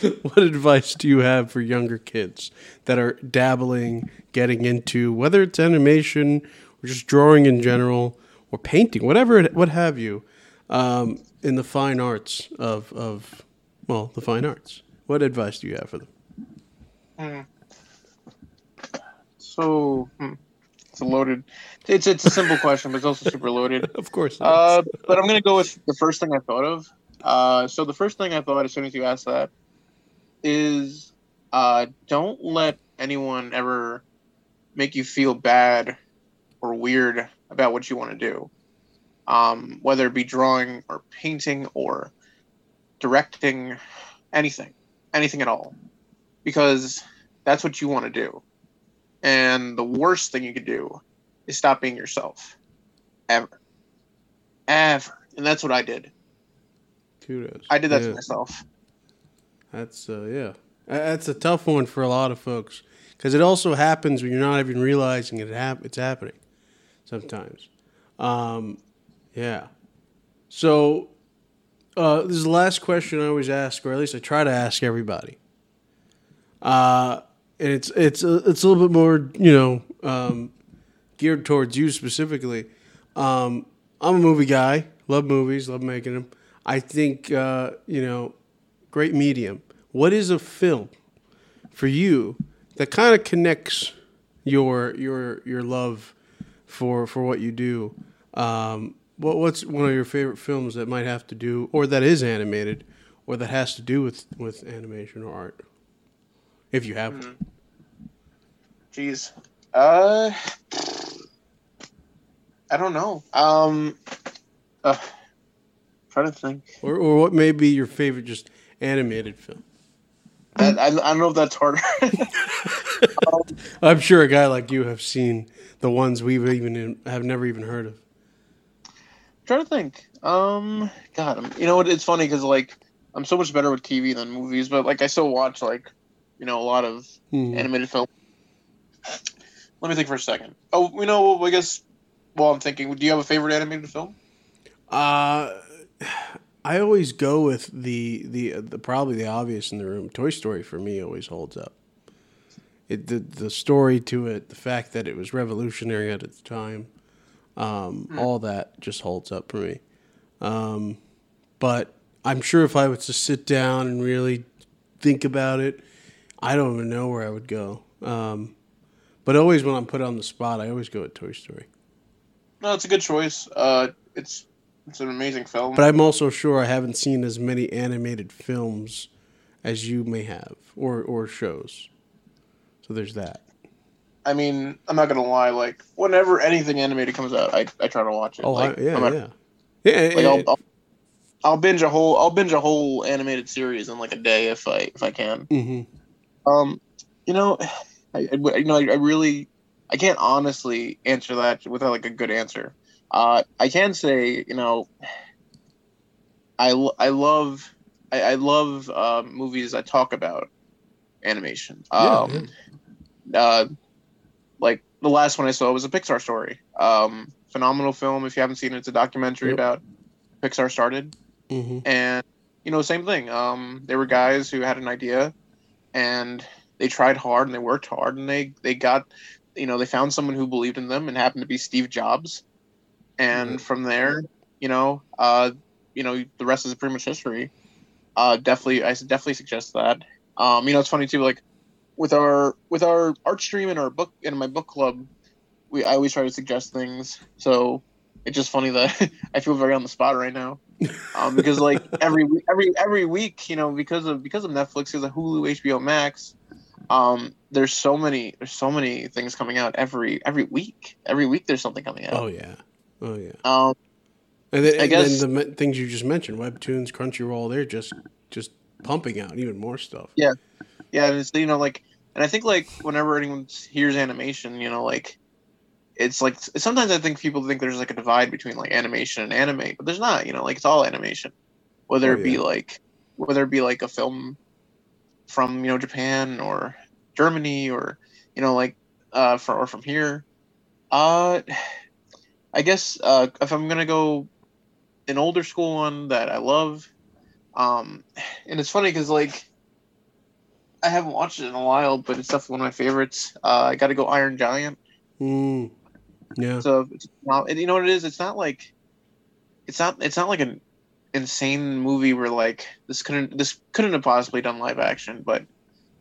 what advice do you have for younger kids that are dabbling, getting into whether it's animation or just drawing in general or painting, whatever, it, what have you? Um, in the fine arts of of well, the fine arts. What advice do you have for them? Mm. So hmm, it's a loaded. It's it's a simple question, but it's also super loaded. of course. Uh, but I'm gonna go with the first thing I thought of. Uh, so the first thing I thought as soon as you asked that is, uh, don't let anyone ever make you feel bad or weird about what you want to do um, whether it be drawing or painting or directing, anything, anything at all, because that's what you want to do. And the worst thing you could do is stop being yourself, ever, ever. And that's what I did. Kudos. I did that yeah. to myself. That's uh, yeah. That's a tough one for a lot of folks because it also happens when you're not even realizing it hap- it's happening. Sometimes. Um, yeah. So uh, this is the last question I always ask, or at least I try to ask everybody. Uh, and it's it's a, uh, it's a little bit more, you know, um, geared towards you specifically. Um, I'm a movie guy, love movies, love making them. I think uh, you know, great medium. What is a film for you that kind of connects your your your love for for what you do? Um, what what's one of your favorite films that might have to do, or that is animated, or that has to do with with animation or art, if you have mm. Jeez, uh, I don't know. Um, uh, trying to think. Or or what may be your favorite just animated film. I, I, I don't know if that's harder. um, I'm sure a guy like you have seen the ones we've even have never even heard of trying to think. Um, God, I'm, you know what? It's funny because like I'm so much better with TV than movies, but like I still watch like you know a lot of hmm. animated film. Let me think for a second. Oh, you know, I guess. Well, I'm thinking. Do you have a favorite animated film? Uh, I always go with the the, the probably the obvious in the room. Toy Story for me always holds up. It the the story to it, the fact that it was revolutionary at its time. Um, mm. All that just holds up for me. Um, but I'm sure if I was to sit down and really think about it, I don't even know where I would go. Um, but always when I'm put on the spot, I always go with Toy Story. No, it's a good choice. Uh, it's it's an amazing film. But I'm also sure I haven't seen as many animated films as you may have, or or shows. So there's that. I mean, I'm not gonna lie. Like, whenever anything animated comes out, I, I try to watch it. Oh, like, I, yeah, not, yeah, yeah. Like, I'll, I'll, I'll, binge a whole I'll binge a whole animated series in like a day if I if I can. Mm-hmm. Um, you know, I, I you know I, I, really I can't honestly answer that without like a good answer. Uh, I can say you know, I I love I, I love uh, movies that talk about animation. Um, yeah, uh, like the last one I saw was a Pixar story. Um, phenomenal film. If you haven't seen it, it's a documentary yep. about Pixar started. Mm-hmm. And you know, same thing. Um, there were guys who had an idea, and they tried hard and they worked hard and they they got you know they found someone who believed in them and happened to be Steve Jobs, and Mhm. from there, you know, uh, you know, the rest is pretty much history. Uh, definitely, I definitely suggest that. Um, you know, it's funny too, like with our with our art stream and our book and my book club, we I always try to suggest things. So it's just funny that I feel very on the spot right now, um, because like every every every week, you know, because of because of Netflix, because of Hulu, HBO Max, um, there's so many there's so many things coming out every every week. Every week there's something coming out. Oh yeah. Oh yeah. Um, And then, and guess- then the things you just mentioned, Webtoons, Crunchyroll, they're just just pumping out even more stuff. Yeah. yeah, and it's you know like, and I think like whenever anyone hears animation, you know like. It's like sometimes I think people think there's like a divide between like animation and anime, but there's not. You know, like it's all animation, whether Oh, it be like whether it be like a film from you know Japan or Germany or you know like uh from or from here. Uh, I guess uh if I'm gonna go an older school one that I love, um, and it's funny because like I haven't watched it in a while, but it's definitely one of my favorites. Uh, I got to go Iron Giant. Mm. Yeah. So it's not, and you know what it is? It's not like it's not it's not like an insane movie where like this couldn't this couldn't have possibly done live action, but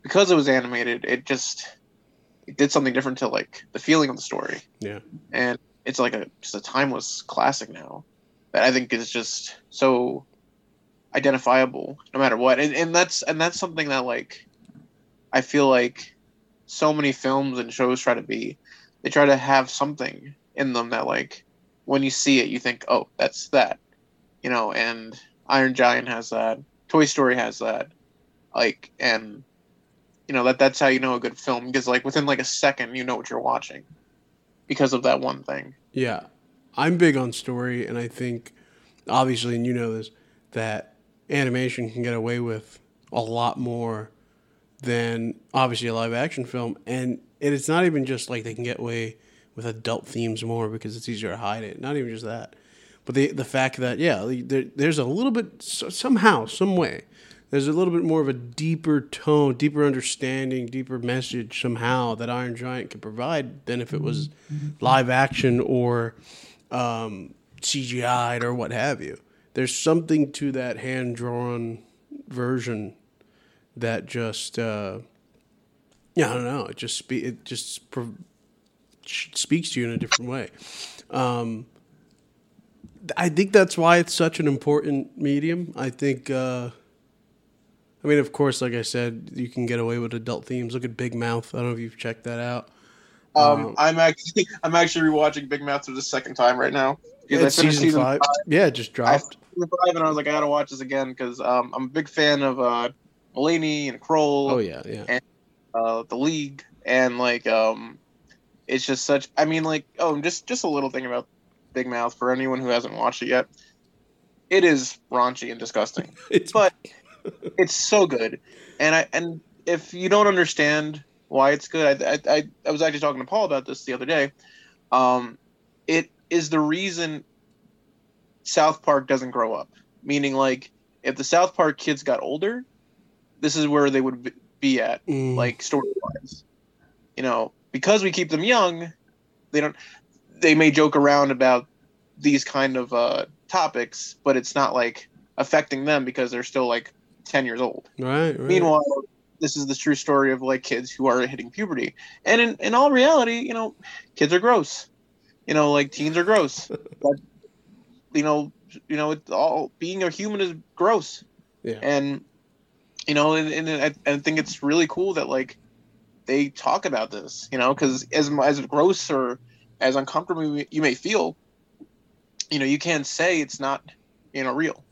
because it was animated, it just it did something different to like the feeling of the story. Yeah. And it's like a just a timeless classic now that I think is just so identifiable no matter what. And and that's and that's something that like I feel like so many films and shows try to be they try to have something in them that like when you see it you think oh that's that you know and iron giant has that toy story has that like and you know that that's how you know a good film because like within like a second you know what you're watching because of that one thing Yeah. I'm big on story, and I think, obviously, and you know this, that animation can get away with a lot more than obviously a live action film. And it's not even just like they can get away with adult themes more because it's easier to hide it. Not even just that. But the, the fact that, yeah, there, there's a little bit, somehow, some way, there's a little bit more of a deeper tone, deeper understanding, deeper message somehow that Iron Giant could provide than if it was live action or um, CGI'd or what have you. There's something to that hand drawn version that just, uh, yeah, I don't know. It just spe- it just pro- speaks to you in a different way. Um, I think that's why it's such an important medium. I think. Uh, I mean, of course, like I said, you can get away with adult themes. Look at Big Mouth. I don't know if you've checked that out. um, Um, i'm actually i'm actually rewatching big mouth for the second time right now because It's i finished season season five. Yeah, it just dropped. season five and i was like i gotta watch this again because um, i'm a big fan of uh Mulaney and Kroll. oh yeah, yeah. uh, the league and like um it's just such i mean like oh just just a little thing about big mouth for anyone who hasn't watched it yet it is raunchy and disgusting It's but it's so good and i and if you don't understand why it's good i i, I, I was actually talking to paul about this the other day um it is the reason south park doesn't grow up meaning like if the south park kids got older this is where they would be at mm, like story wise. You know, because we keep them young, they don't. They may joke around about these kind of uh, topics, but it's not like affecting them because they're still like ten years old. right, right. Meanwhile, this is the true story of like kids who are hitting puberty, and in in all reality, you know, kids are gross. You know, like teens are gross. but, you know, you know, it's all being a human is gross yeah, and you know and, and I, I think it's really cool that like they talk about this you know because as as gross or as uncomfortable you- you may feel you know you can't say it's not you know real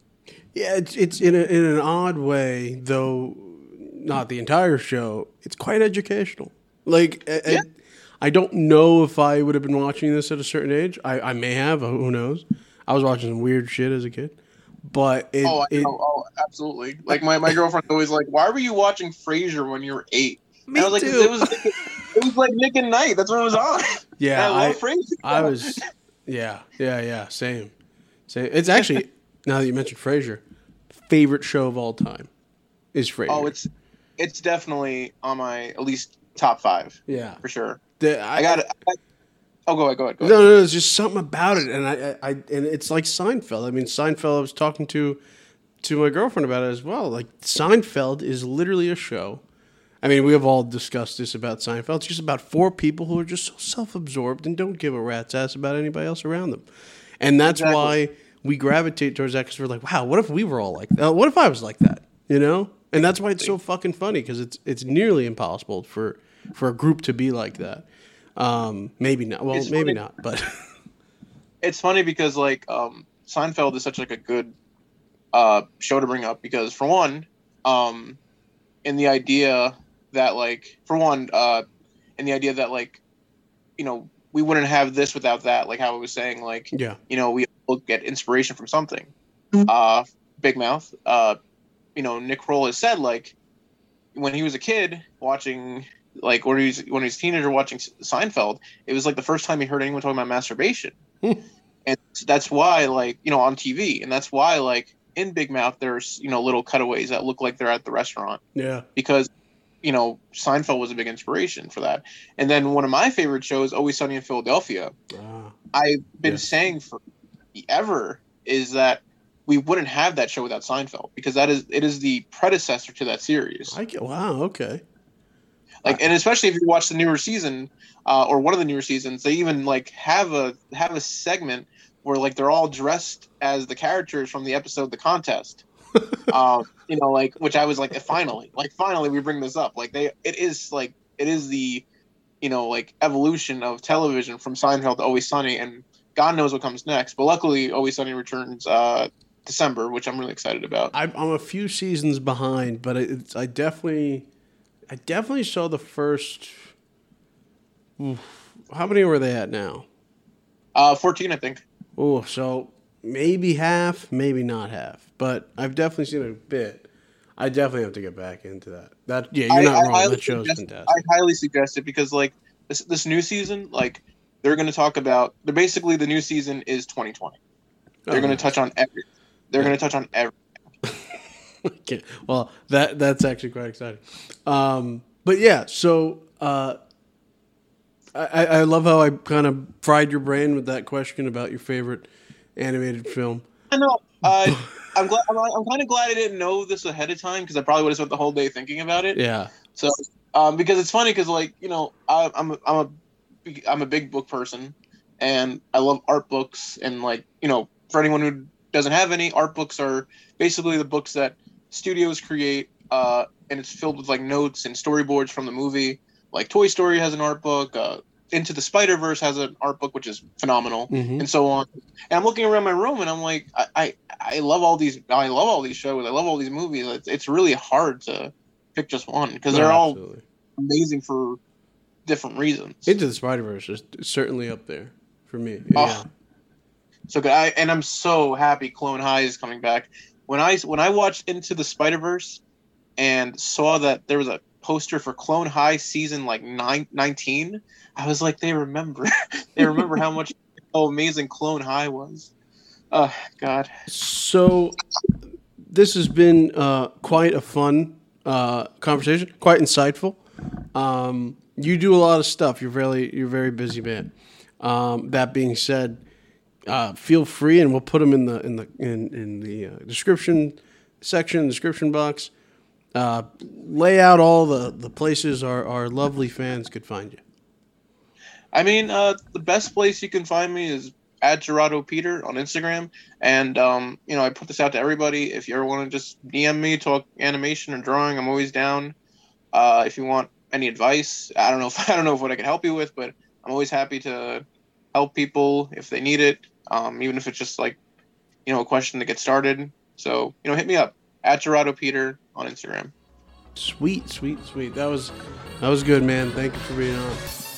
yeah. It's it's in a, in an odd way, though. Not the entire show. It's quite educational. Like, I- Yeah. I don't know if I would have been watching this at a certain age. I, I may have. Who knows? I was watching some weird shit as a kid, but it, oh, it oh absolutely like my, my girlfriend always like why were you watching frasier when you were eight me and i was like too. it was it was like Nick at Nite that's what it was on yeah, And i I, frasier I was, yeah, yeah, yeah, same, same. It's actually now that you mentioned Frasier, favorite show of all time is Frasier. oh it's it's definitely on my at least top five Yeah, for sure. The- I got it. Oh, go ahead. Go ahead. Go ahead. No, no, no, it's just something about it, and I, I, I, and it's like Seinfeld. I mean, Seinfeld. I was talking to, to my girlfriend about it as well. Like Seinfeld is literally a show. I mean, we have all discussed this about Seinfeld. It's just about four people who are just so self-absorbed and don't give a rat's ass about anybody else around them, and that's Exactly. why we gravitate towards that because we're like, wow, what if we were all like that? What if I was like that? You know? And that's why it's so fucking funny because it's it's nearly impossible for for a group to be like that. Um, maybe not. Well, It's maybe funny- not. But it's funny because like um Seinfeld is such like a good uh show to bring up because for one, um in the idea that like for one, uh in the idea that like you know, we wouldn't have this without that, like how I was saying, like, yeah, you know, we all get inspiration from something. Mm-hmm. Uh Big Mouth, uh, you know, Nick Kroll has said like when he was a kid watching like when he was when he was a teenager watching Seinfeld, it was like the first time he heard anyone talking about masturbation. Hmm. and that's why like, you know, on TV and that's why like in Big Mouth there's, you know, little cutaways that look like they're at the restaurant yeah, because you know, Seinfeld was a big inspiration for that. And then one of my favorite shows, Always Sunny in Philadelphia, Ah, I've been Yes. saying for ever is that we wouldn't have that show without Seinfeld because that is it is the predecessor to that series. I get. Wow. Okay. Like, and especially if you watch the newer season uh, or one of the newer seasons, they even like have a have a segment where like they're all dressed as the characters from the episode The Contest. um, you know, like which I was like, finally, like finally we bring this up. Like they, it is like it is the, you know, like evolution of television from Seinfeld to Always Sunny, and God knows what comes next. But luckily, Always Sunny returns uh, December, which I'm really excited about. I'm, I'm a few seasons behind, but it's, I definitely, I definitely saw the first. oof, how many were they at now? Uh, 14, I think. Oh, so maybe half, maybe not half, but I've definitely seen a bit. I definitely have to get back into that. That yeah, you're I- not I wrong. that show's suggest- fantastic. I highly suggest it because like this this new season, like they're going to talk about. They're basically the new season is 2020. They're Oh, going to touch on every. They're going to touch on every. Okay. Well, that that's actually quite exciting. Um, but yeah, so uh, I, I love how I kind of fried your brain with that question about your favorite animated film. I know. Uh, I'm glad. I'm, I'm kind of glad I didn't know this ahead of time because I probably would have spent the whole day thinking about it. Yeah. So, um, because it's funny because like you know I, I'm a, I'm a I'm a big book person, and I love art books and like you know for anyone who doesn't have any art books are basically the books that studios create, uh, and it's filled with like notes and storyboards from the movie. Like Toy Story has an art book. Uh, Into the Spider Verse has an art book which is phenomenal hmm and so on. And I'm looking around my room and I'm like, I, I, I love all these, I love all these shows, I love all these movies. It's, it's really hard to pick just one because they're all Absolutely. amazing for different reasons. Into the Spider Verse is certainly up there for me. Oh, Yeah. so good. I, and I'm so happy Clone High is coming back. When I when I watched Into the Spider Verse and saw that there was a poster for Clone High season like nine, 19, I was like, they remember, they remember how much how amazing Clone High was. Oh God. So this has been uh, quite a fun uh, conversation, quite insightful. Um, you do a lot of stuff. You're very you're very busy man. Um, that being said, uh, feel free, and we'll put them in the in the in, in the uh, description section, description box. Uh, lay out all the, the places our, our lovely fans could find you. I mean, uh, the best place you can find me is at Gerardo Peter on Instagram. And, um, you know, I put this out to everybody. If you ever want to just DM me, talk animation or drawing, I'm always down. Uh, if you want any advice, I don't know if I don't know if what I can help you with, but I'm always happy to help people if they need it. Um, even if it's just like, you know, a question to get started. So, you know, hit me up at Gerardo Peter on Instagram. Sweet, sweet, sweet. That was that was good, man. Thank you for being on.